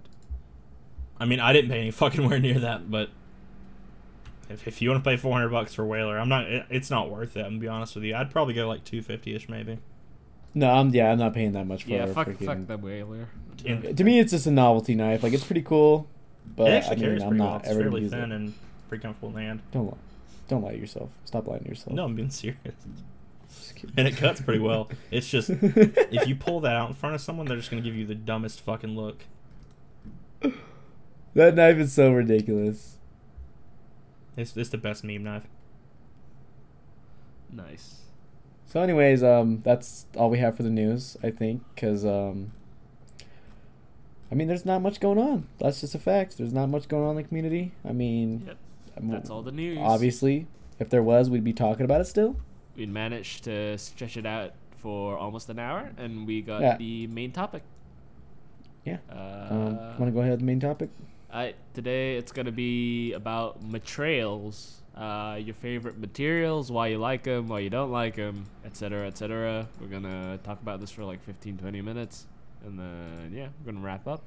I mean, I didn't pay any fucking where near that, but if, if you want to pay four hundred bucks for whaler, I'm not. It, it's not worth it. I'm gonna be honest with you. I'd probably go like two fifty ish maybe. No, I'm yeah, I'm not paying that much for. yeah, a fuck, freaking- fuck the whaler. In- To me, it's just a novelty knife. Like it's pretty cool, but it actually I mean, carries I'm pretty well. It's fairly thin it. and pretty comfortable in the hand. Don't lie. Don't lie to yourself. Stop lying to yourself. No, I'm being serious. And it cuts pretty well. (laughs) It's just if you pull that out in front of someone, they're just gonna give you the dumbest fucking look. (laughs) that knife is so ridiculous. It's it's the best meme knife. Nice. So, anyways, um, that's all we have for the news, I think, because um, I mean, there's not much going on. That's just a fact. There's not much going on in the community. I mean, Yep. That's all the news. Obviously, if there was, we'd be talking about it still. We managed to stretch it out for almost an hour, and we got Yeah. the main topic. Yeah. Uh, Um, Want to go ahead with the main topic? I, today it's gonna be about materials. Uh, your favorite materials, why you like them, why you don't like them, etc., etc. We're gonna talk about this for like 15, 20 minutes, and then yeah, we're gonna wrap up.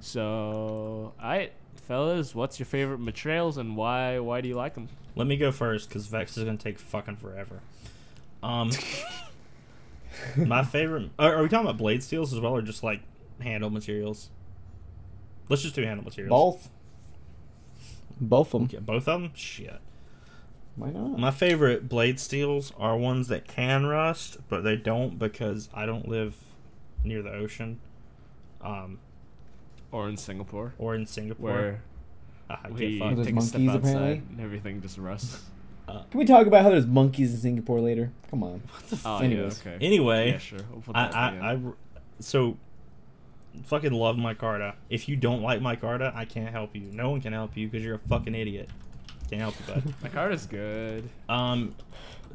So, alright, fellas, what's your favorite materials and why? Why do you like them? Let me go first because Vex is gonna take fucking forever. Um, (laughs) my favorite. Are, are we talking about blade steels as well, or just like handle materials? Let's just do handle materials. Both. Both of them. Okay, both of them. Shit. Why not? My favorite blade steels are ones that can rust, but they don't because I don't live near the ocean, um, Or in Singapore, or in Singapore. where Ah, we get Well, take a step outside apparently. and everything just rusts. Uh, Can we talk about how there's monkeys in Singapore later? Come on. Oh Anyways. yeah, okay. Anyway, yeah, sure. We'll put I, I, again. I r- so fucking love micarta. If you don't like micarta, I can't help you. No one can help you because you're a fucking idiot. Can't help you, bud. Micarta is good. um,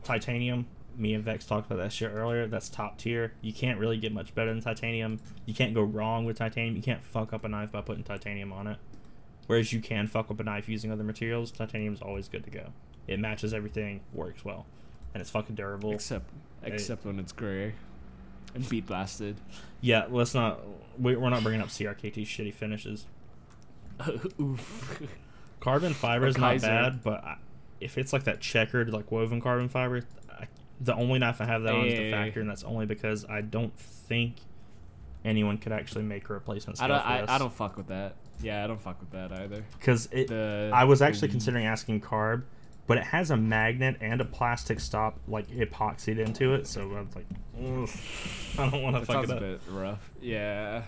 titanium me and Vex talked about that shit earlier. That's top tier. You can't really get much better than titanium. You can't go wrong with titanium. You can't fuck up a knife by putting titanium on it. Whereas you can fuck up a knife using other materials. Titanium's always good to go. It matches everything, works well, and it's fucking durable. Except except when it's gray and beat blasted. Yeah, let's not. We, we're not bringing up CRKT shitty finishes. (laughs) Oof. Carbon fiber is not bad, but I, if it's like that checkered, like woven carbon fiber, the only knife I have that on is the Hey. factory, and that's only because I don't think anyone could actually make a replacement I don't for I, this. I don't fuck with that. Yeah, I don't fuck with that either. because it. The I was actually weave. considering asking carb, but it has a magnet and a plastic stop like epoxied into it, so I was like, I don't want to fuck it a up. bit rough. Yeah.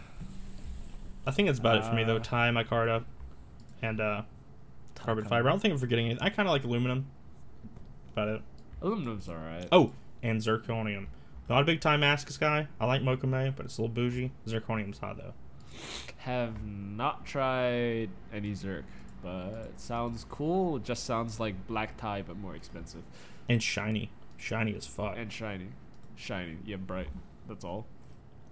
I think that's about it for me though. Uh, Tie my card up, and uh, carbon fiber. I don't think I'm forgetting anything. I kind of like aluminum. About it. Aluminum's alright. Oh, and zirconium. Not a big time Mascus guy. I like Mokame, but it's a little bougie. Zirconium's hot though. Have not tried any Zerk, but it sounds cool. It just sounds like black tie but more expensive. And shiny. Shiny as fuck. And shiny. Shiny. Yeah, bright. That's all.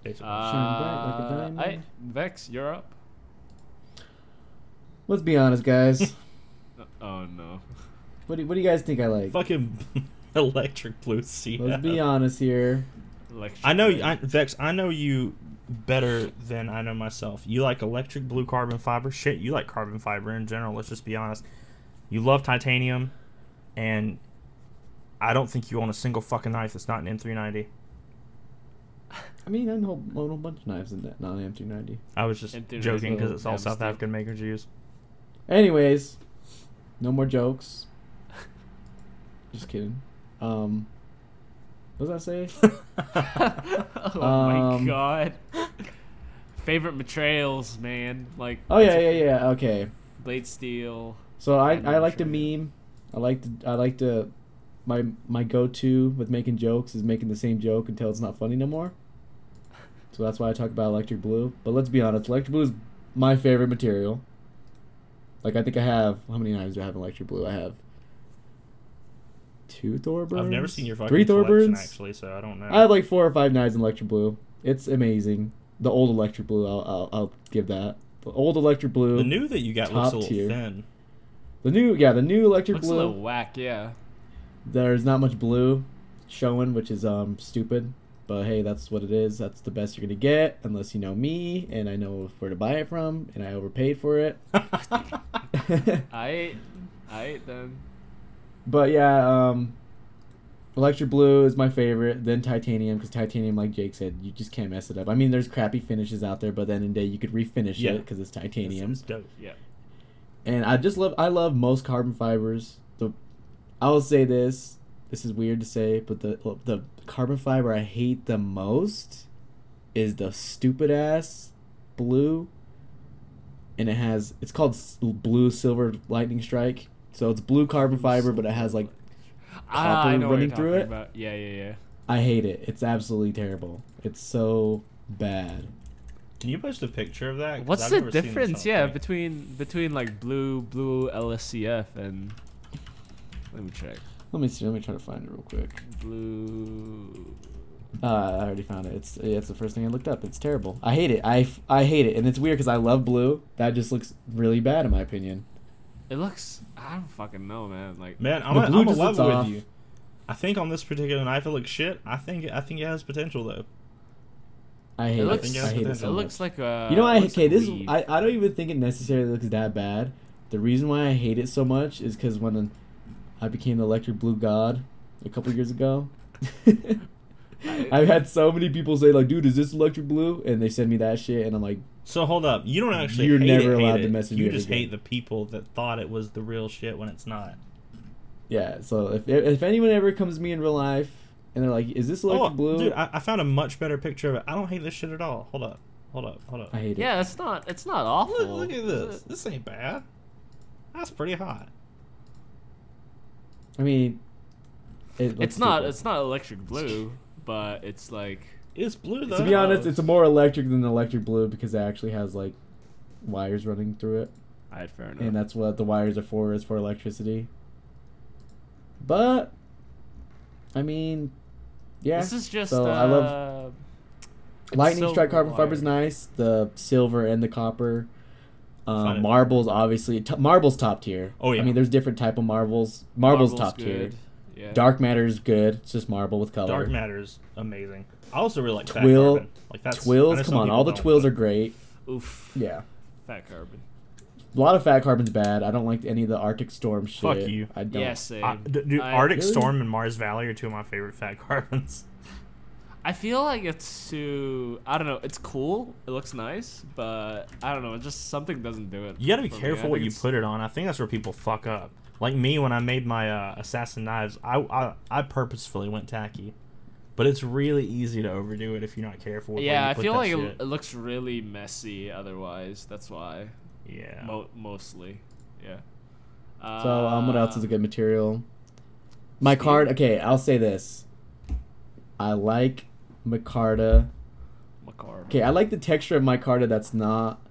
basically. Shine bright like a Uh, diamond. I, Vex, you're up. Let's be honest, guys. Uh, (laughs) oh no. (laughs) what do What do you guys think I like? Fucking (laughs) electric blue sea. Let's be honest here. Electric I know, blade. I, Vex. I know you better than I know myself. You like electric blue carbon fiber. Shit, you like carbon fiber in general. Let's just be honest. You love titanium, and I don't think you own a single fucking knife that's not an M390. I mean, I know own a whole bunch of knives in that not an M390. I was just joking because it's all Yeah, South African makers use. Anyways, no more jokes. Just kidding. Um, what does that say? (laughs) oh Um, my god. Favorite betrayals, man. Like Oh yeah, yeah, yeah. Okay. blade steel. So I, I like to meme. I like to I like to my my go to with making jokes is making the same joke until it's not funny no more. So that's why I talk about electric blue. But let's be honest, electric blue is my favorite material. Like I think I have how many knives do I have in electric blue? I have two Thorburns. I've never seen your fucking three collection Thorburns. actually, so I don't know. I have like four or five knives in electric blue. It's amazing. The old electric blue, I'll I'll, I'll give that. The old electric blue. the new that you got looks Top a little tier. thin. The new, yeah, the new electric Looks a blue. little whack, yeah. There's not much blue showing, which is um stupid. But hey, that's what it is. That's the best you're gonna get, unless you know me and I know where to buy it from, and I overpaid for it. (laughs) (laughs) I I then but yeah, um, electric blue is my favorite. Then titanium, because titanium, like Jake said, you just can't mess it up. I mean, there's crappy finishes out there, but then in day you could refinish Yeah. it because it's titanium. It's dope. yeah. and I just love I love most carbon fibers. The I will say this. This is weird to say, but the the carbon fiber I hate the most is the stupid ass blue. And it has it's called blue silver lightning strike. So it's blue carbon fiber, but it has like Ah, copper I know what running you're through talking it? About. Yeah, yeah, yeah. I hate it. It's absolutely terrible. It's so bad. Can you post a picture of that? What's I've the never seen this difference? Yeah, between between like blue blue LSCF and let me check. Let me see. Let me try to find it real quick. Blue. Uh, I already found it. It's it's the first thing I looked up. It's terrible. I hate it. I, I hate it, and it's weird because I love blue. That just looks really bad in my opinion. It looks. I don't fucking know, man. Like Man, I'm The a, blue I'm a just looks off. with you. I think on this particular knife it looks shit. I think I think it has potential though. I hate it it. looks. it I has hate it so it looks like a. you know, I it okay. like This weave. I, I don't even think it necessarily looks that bad. The reason why I hate it so much is because when I became the electric blue god a couple years ago, (laughs) I've had so many people say like, "Dude, is this electric blue?" And they send me that shit, and I'm like, So hold up, you don't actually. You're hate never it, hate allowed to it. message You just ever hate again. the people that thought it was the real shit when it's not. "Yeah." So if if anyone ever comes to me in real life and they're like, "Is this electric oh, blue?" dude, I, I found a much better picture of it. I don't hate this shit at all. Hold up, hold up, hold up. I hate it. Yeah, it's not. It's not awful. Look, look at this. This ain't bad. That's pretty hot. I mean, it looks It's not. stupid. It's not electric blue, but it's like. It's blue though. To be honest, it's more electric than electric blue because it actually has like wires running through it, I had fair enough. and that's what the wires are for is for electricity. But I mean, Yeah. This is just. so uh, I love lightning strike carbon fiber is nice. The silver and the copper. Um, marbles obviously t- marbles top tier. Oh, yeah. I mean, there's different type of marbles. Marbles, Marble's top tier. good. Yeah. Dark matter's good. It's just marble with color. Dark matter is amazing. I also really like fat Twill- carbon. Like that's Twills, come on, all the twills are great. Oof. Yeah. Fat carbon. A lot of fat carbon's bad. I don't like any of the Arctic Storm shit. Fuck you. I don't. Yeah, same. I, d- dude, I- Arctic Really? Storm and Mars Valley are two of my favorite fat carbons. I feel like it's too. I don't know. It's cool. It looks nice, but I don't know. It just something doesn't do it. You gotta be careful what you it's- put it on. I think that's where people fuck up. Like me, when I made my uh, assassin knives, I, I I purposefully went tacky, but it's really easy to overdo it if you're not careful. With Yeah, you I put feel like it, shit. it looks really messy. Otherwise, that's why. yeah. Mo- mostly, yeah. So, um, what else is a good material? My Steel. card. Okay, I'll say this. I like micarta. Macabre. Okay, I like the texture of micarta that's not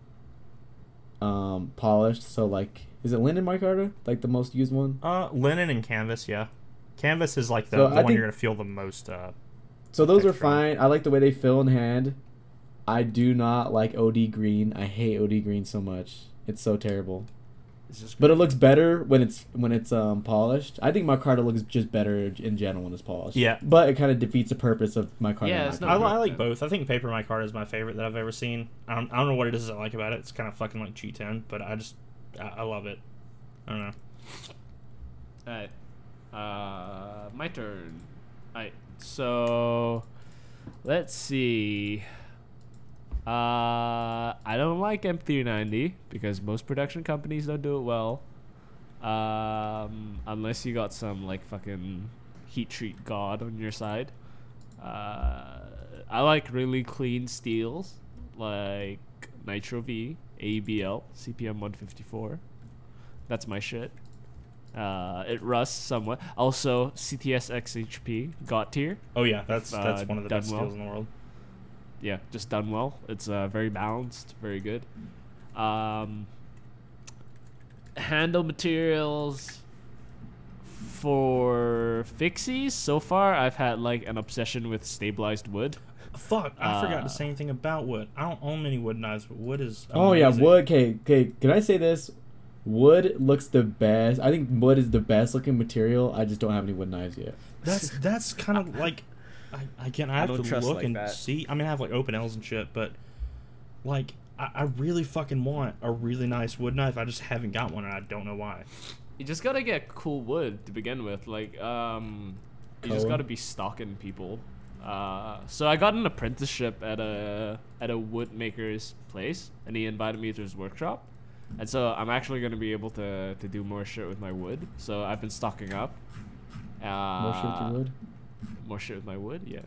um polished. So like, is it linen micarta? Like the most used one? Uh, linen and canvas, yeah. Canvas is like the, So the one think- you're gonna feel the most. Uh, So those are fine. I like the way they feel in hand. I do not like OD green. I hate OD green so much. It's so terrible. It's But it looks better when it's when it's um polished. I think micarta looks just better in general when it's polished. Yeah. But it kind of defeats the purpose of micarta. Yeah, in it's my not I, I like both. I think paper micarta is my favorite that I've ever seen. I don't, I don't know what it is I like about it. It's kind of fucking like G10, but I just I, I love it. I don't know. Alright. Uh, my turn. Alright. So, let's see. Uh, I don't like M390 because most production companies don't do it well. Um, unless you got some like fucking heat treat god on your side. Uh, I like really clean steels like Nitro V, AEB-L, CPM 154. That's my shit. Uh, it rusts somewhat. Also, CTS XHP got tier. Oh yeah, that's Uh, that's one of the best well. steels in the world. Yeah, just done well. It's uh, very balanced, very good. Um, handle materials for fixies. So far, I've had like an obsession with stabilized wood. Fuck, I forgot Uh, to say anything about wood. I don't own many wood knives, but wood is. Oh yeah, wood. Okay, okay. Can I say this? Wood looks the best. I think wood is the best looking material. I just don't have any wood knives yet. That's (laughs) that's kind of like, I, again, I I have don't to trust look like and that. see. I mean, I have like open L's and shit, but like, I, I really fucking want a really nice wood knife. I just haven't got one, and I don't know why. You just gotta get cool wood to begin with. Like, um, you just gotta be stalking people. Uh, so I got an apprenticeship at a at a wood maker's place, and he invited me to his workshop. And so I'm actually gonna be able to to do more shit with my wood. So I've been stocking up. Uh, More shit with your wood. More shit with my wood, yeah.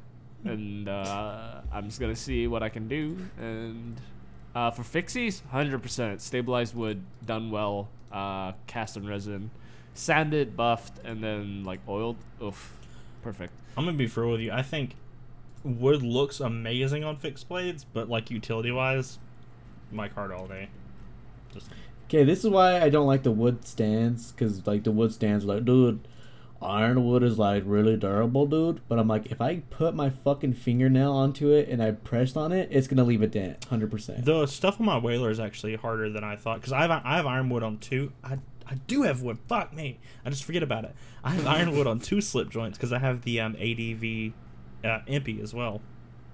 And uh, I'm just gonna see what I can do. And uh, for fixies, hundred percent stabilized wood, done well, uh, cast and resin, sanded, buffed, and then like oiled. Oof, perfect. I'm gonna be real with you. I think wood looks amazing on fixed blades, but like utility wise, my card all day. Just Okay, this is why I don't like the wood stands, cause like the wood stands like, dude, ironwood is like really durable, dude. But I'm like, if I put my fucking fingernail onto it and I pressed on it, it's gonna leave a dent, hundred percent. the stuff on my whaler is actually harder than I thought because I have I have ironwood on two. I I do have wood. Fuck me. I just forget about it. I have ironwood on two slip joints because I have the um, ADV uh, Impy as well,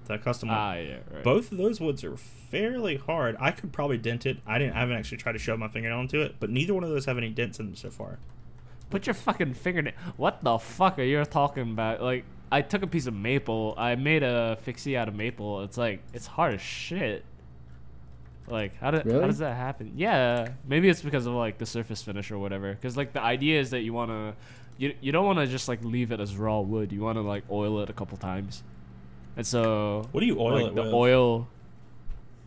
the custom one. Ah, yeah, right. Both of those woods are fairly hard. I could probably dent it. I didn't. I haven't actually tried to shove my fingernail into it, but neither one of those have any dents in them so far. Put your fucking fingernail. What the fuck are you talking about? Like, I took a piece of maple. I made a fixie out of maple. It's like it's hard as shit. Like, how did Really? how does that happen? Yeah, maybe it's because of like the surface finish or whatever. Because like the idea is that you wanna, you you don't want to just like leave it as raw wood. You want to like oil it a couple times. And so, What do you oil like it the with? oil.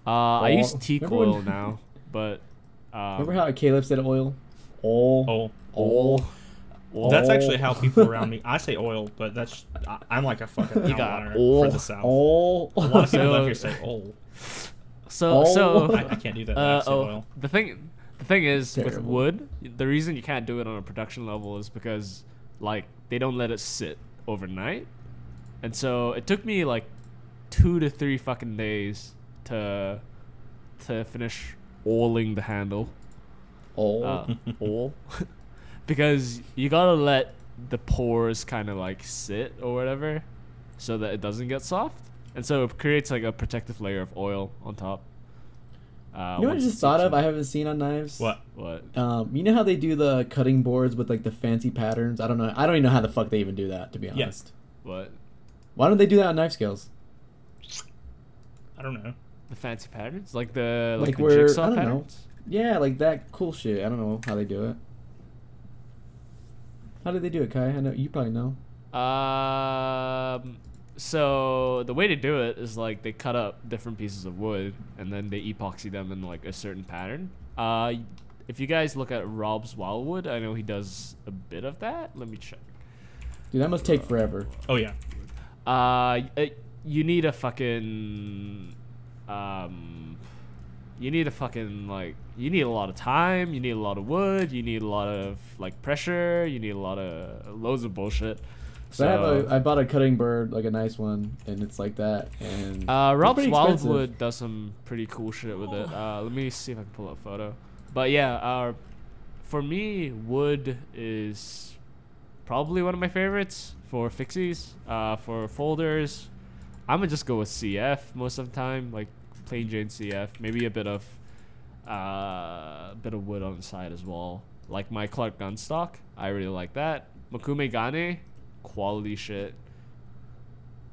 Uh, I use teak remember when- oil (laughs) now, but um, Remember how Caleb said oil? Oil. Oh, Oil. oil- that's Oh. actually how people (laughs) around me. I say oil, but that's I, I'm like a fucking You got Oil. for the south. Oil. A lot of people So- up here (laughs) say oil. So Oh. so I, I can't do that. I Uh, say oh, oil. the thing, the thing is with wood, the reason you can't do it on a production level is because like they don't let it sit overnight. And so it took me like two to three fucking days to to finish oiling the handle. Oh, Uh, (laughs) oil, (laughs) because you gotta let the pores kind of like sit or whatever, so that it doesn't get soft, and so it creates like a protective layer of oil on top. Uh, you know what I just thought of? heated. I haven't seen on knives. What? What? Um, you know how they do the cutting boards with like the fancy patterns? I don't know. I don't even know how the fuck they even do that. To be Yeah. honest, What? Why don't they do that on knife scales? I don't know. The fancy patterns, like the like, Like the where- jigsaw I don't know. Yeah, like that cool shit. I don't know how they do it. How do they do it, Kai? I know you probably know. Um. So the way to do it is like they cut up different pieces of wood and then they epoxy them in like a certain pattern. Uh, if you guys look at Rob's Wildwood, I know he does a bit of that. Let me check. Dude, that must take forever. Oh yeah. Uh, you need a fucking um, you need a fucking like you need a lot of time. You need a lot of wood. You need a lot of like pressure. You need a lot of loads of bullshit. So I have a, I bought a cutting bird, like a nice one, and it's like that. And Uh, Rob's. Wildwood does some pretty cool shit with it. Uh, let me see if I can pull up a photo. But yeah, uh, for me, wood is probably one of my favorites for fixies. Uh, for folders, I'm gonna just go with CF most of the time, like plain Jane CF. Maybe a bit of uh, a bit of wood on the side as well. Like my Clark Gunstock, I really like that. Makume Gane, quality shit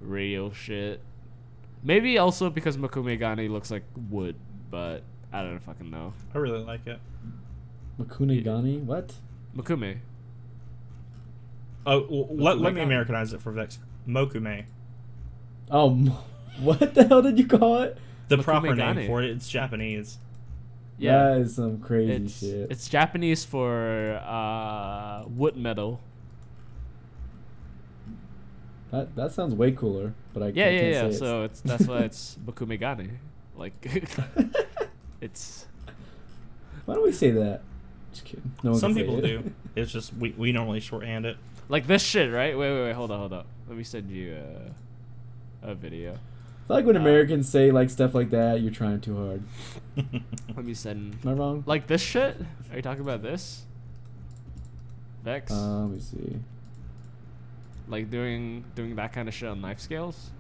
real shit. Maybe also because Makume Gane looks like wood, but I don't fucking know. I really like it. Makunigani? What? Makume. Oh, w- let, let me Americanize it for Vex. Mokume. Oh, m- (laughs) what the hell did you call it? The Mokume proper Gane. name for it, it's Japanese. Yeah. That is some crazy It's, shit. it's Japanese for uh, wood metal. that that sounds way cooler, but I Yeah, I yeah, can't yeah. say So it's that's why (laughs) it's Makumegane. Like (laughs) it's Why don't we say that? Just kidding. No one Some people it. do. It's just we, we normally shorthand it. Like this shit, right? Wait, wait, wait. Hold on, hold on. Let me send you a, a video. I feel like when Uh, Americans say like stuff like that, you're trying too hard. (laughs) Let me send Am I wrong? like this shit. Are you talking about this? Vex. Uh, let me see. like doing doing that kind of shit on knife scales.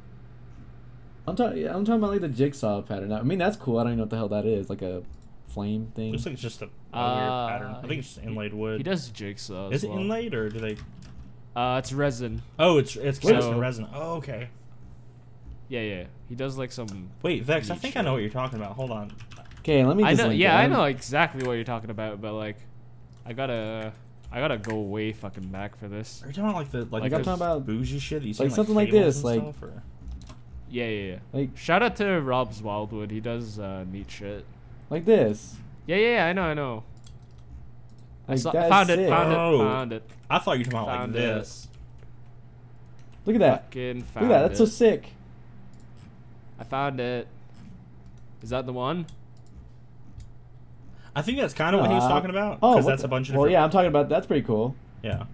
I'm talking. I'm talking about like the jigsaw pattern. I mean, that's cool. I don't even know what the hell that is. Like a flame thing. Looks like it's just a, a Uh, weird pattern. I think it's just inlaid wood. He does jigsaw. Is as it well. inlaid or do they? Uh, it's resin. Oh, it's it's cast So- in resin. Oh, okay. Yeah, yeah. He does like some. Wait, Vex, I neat think I know what you're talking about. Hold on. Okay, let me. I just know. Yeah, it. I know exactly what you're talking about, but like, I gotta, I gotta go way fucking back for this. Are you talking about like the like, Like, I'm talking about, bougie shit that you see like, something like fables this, like- stuff, or- Yeah, yeah, yeah. Like Shout out to Rob's Wildwood. He does uh, neat shit. like this. Yeah, yeah, yeah. I know, I know. I Like saw, that's found it, sick. found Oh. it, found it. I thought you were talking about like Found it. this. Look at that. Fucking Look at that. That's so sick. I found it. Is that the one? I think that's kind of what he was Uh, talking about. Oh, because that's the- a bunch of Well, different. yeah, I'm talking about. That's pretty cool. yeah.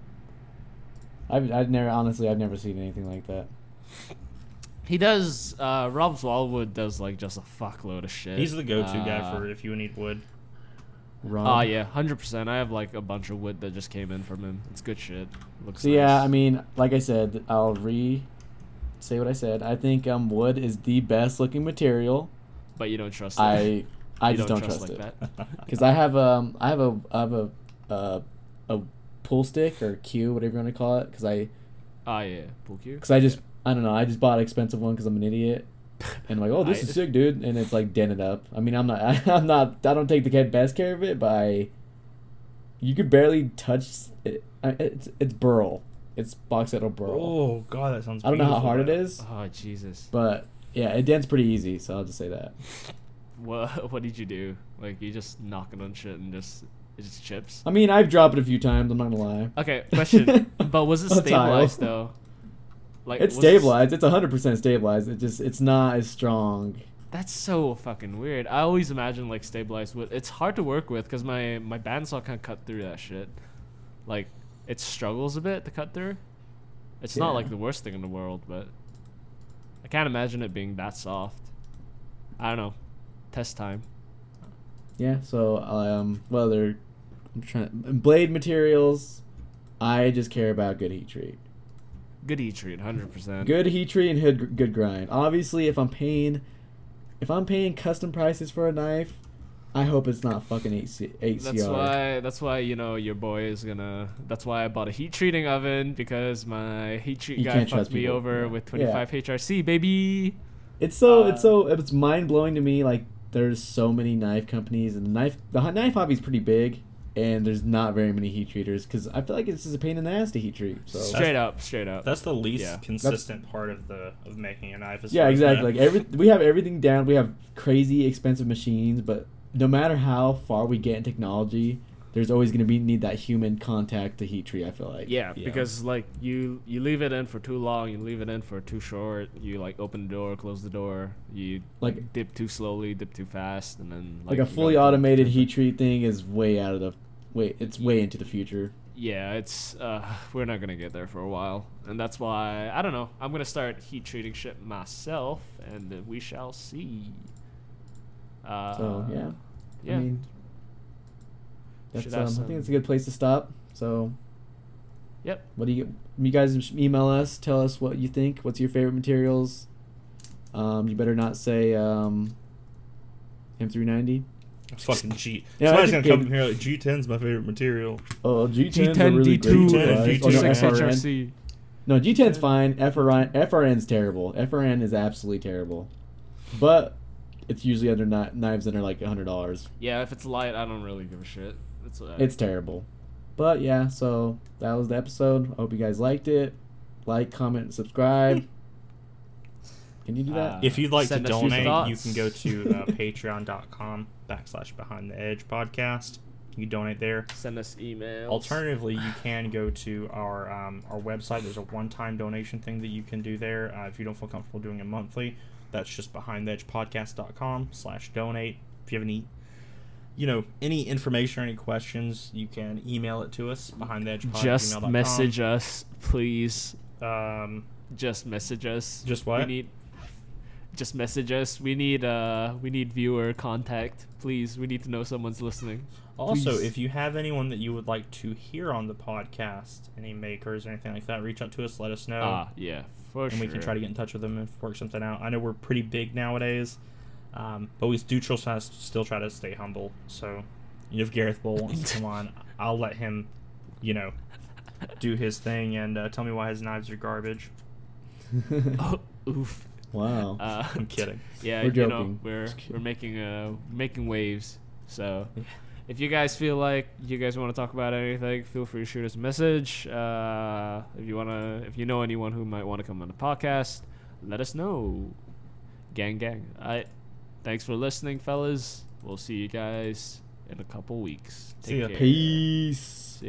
I've I've never honestly I've never seen anything like that. He does. Uh, Rob's Wildwood does like just a fuckload of shit. He's the go-to guy Uh, for if you need wood. Rob. Oh yeah, hundred percent. I have like a bunch of wood that just came in from him. It's good shit. Looks. So yeah. I mean, like I said, I'll re say what I said. I think um wood is the best looking material. but you don't trust. it. I I just don't, trust, like it because (laughs) (laughs) I have um I have a I have a uh, a pull stick or cue whatever you want to call it because I Oh yeah, pool cue. because I just I don't know I just bought an expensive one because I'm an idiot and I'm like oh this I- is sick dude and it's like dented up. I mean I'm not (laughs) I'm not I don't take the best care of it but I you could barely touch it. It's it's burl. It's box metal burl. Oh god, that sounds. I don't know how hard it is. Oh Jesus. but yeah, it dents pretty easy. So I'll just say that. What (laughs) What did you do? Like you just knocking on shit and just it just chips. I mean, I've dropped it a few times. I'm not gonna lie. Okay, question. (laughs) but was it stabilized though? Like it's stabilized. It's 100 percent stabilized. It just it's not as strong. That's so fucking weird. I always imagine like stabilized wood. It's hard to work with because my my bandsaw can't cut through that shit. Like it struggles a bit to cut through. It's not like the worst thing in the world, but I can't imagine it being that soft. I don't know. Test time. Yeah. So um, well, they're I'm trying blade materials. I just care about good heat treat. Good heat treat, hundred percent. Good heat treat and good, good grind. Obviously, if I'm paying, if I'm paying custom prices for a knife, I hope it's not fucking eight C, eight That's why. That's why you know your boy is gonna. That's why I bought a heat treating oven because my heat treat You guy fucked me people. over Yeah. with Yeah. 25 HRC, baby. It's so Uh, it's so it's mind blowing to me. Like there's so many knife companies and the knife the knife hobby's pretty big, and there's not very many heat treaters because I feel like it's just a pain in the ass to heat treat. So Straight up, straight up. That's the least Yeah. consistent part of the of making a knife. as yeah, as exactly. that. Like every we have everything down. We have crazy expensive machines, but no matter how far we get in technology, there's always going to be need that human contact to heat treat. I feel like yeah, Yeah. because like you you leave it in for too long, you leave it in for too short. You like open the door, close the door. You Like- dip too slowly, dip too fast, and then like, you a fully automated heat treat thing is way out of the wait. It's way into the future. Yeah, it's uh, we're not gonna get there for a while, and that's why I don't know. I'm gonna start heat treating shit myself, and we shall see. Uh, So yeah, yeah. I mean, that's um, I think it's a good place to stop. So yep. What do you? You guys email us. Tell us what you think. What's your favorite materials? Um, you better not say um, M390. Fucking G. Yeah, Somebody's gonna come in here like G10's my favorite material. Oh, G10's a G10, really D2, great G10, device. D2, Oh, no, G6 FRN. HRC. No, G10's fine. FRN, FRN's terrible. FRN is absolutely terrible. But it's usually under kni- knives that are like hundred dollars. Yeah, if it's light, I don't really give a shit. It's uh, It's terrible. But yeah, so that was the episode. I hope you guys liked it. Like, comment, subscribe. (laughs) Can you do that? Uh, If you'd like to send us your donate, you can go to uh, (laughs) patreon.com backslash behind the edge podcast. You can donate there. send us emails. Alternatively, you can go to our um, our website. There's a one-time donation thing that you can do there. Uh, if you don't feel comfortable doing it monthly, that's just behindtheedgepodcast.com slash donate. If you have any, you know, any information or any questions, you can email it to us behind the edge behindtheedgepod@gmail.com. Just message us, please. Um, Just message us. Just what? We need. Just message us. We need uh we need viewer contact. Please, we need to know someone's listening. Also, Please. if you have anyone that you would like to hear on the podcast, any makers or anything like that, reach out to us. Let us know, Ah, yeah, for and sure. we can try to get in touch with them and work something out. I know we're pretty big nowadays, um, but we do try still try to stay humble. So, if Gareth Bull wants to come on, (laughs) I'll let him, you know, do his thing and uh, tell me why his knives are garbage. (laughs) Oh, oof. Wow. Uh, (laughs) I'm kidding. (laughs) Yeah, We're you know, we're we're making uh making waves. So if you guys feel like you guys want to talk about anything, feel free to shoot us a message. Uh, if you wanna, if you know anyone who might want to come on the podcast, let us know. Gang, gang. I. Thanks for listening, fellas. We'll see you guys in a couple weeks. See ya. care. Peace.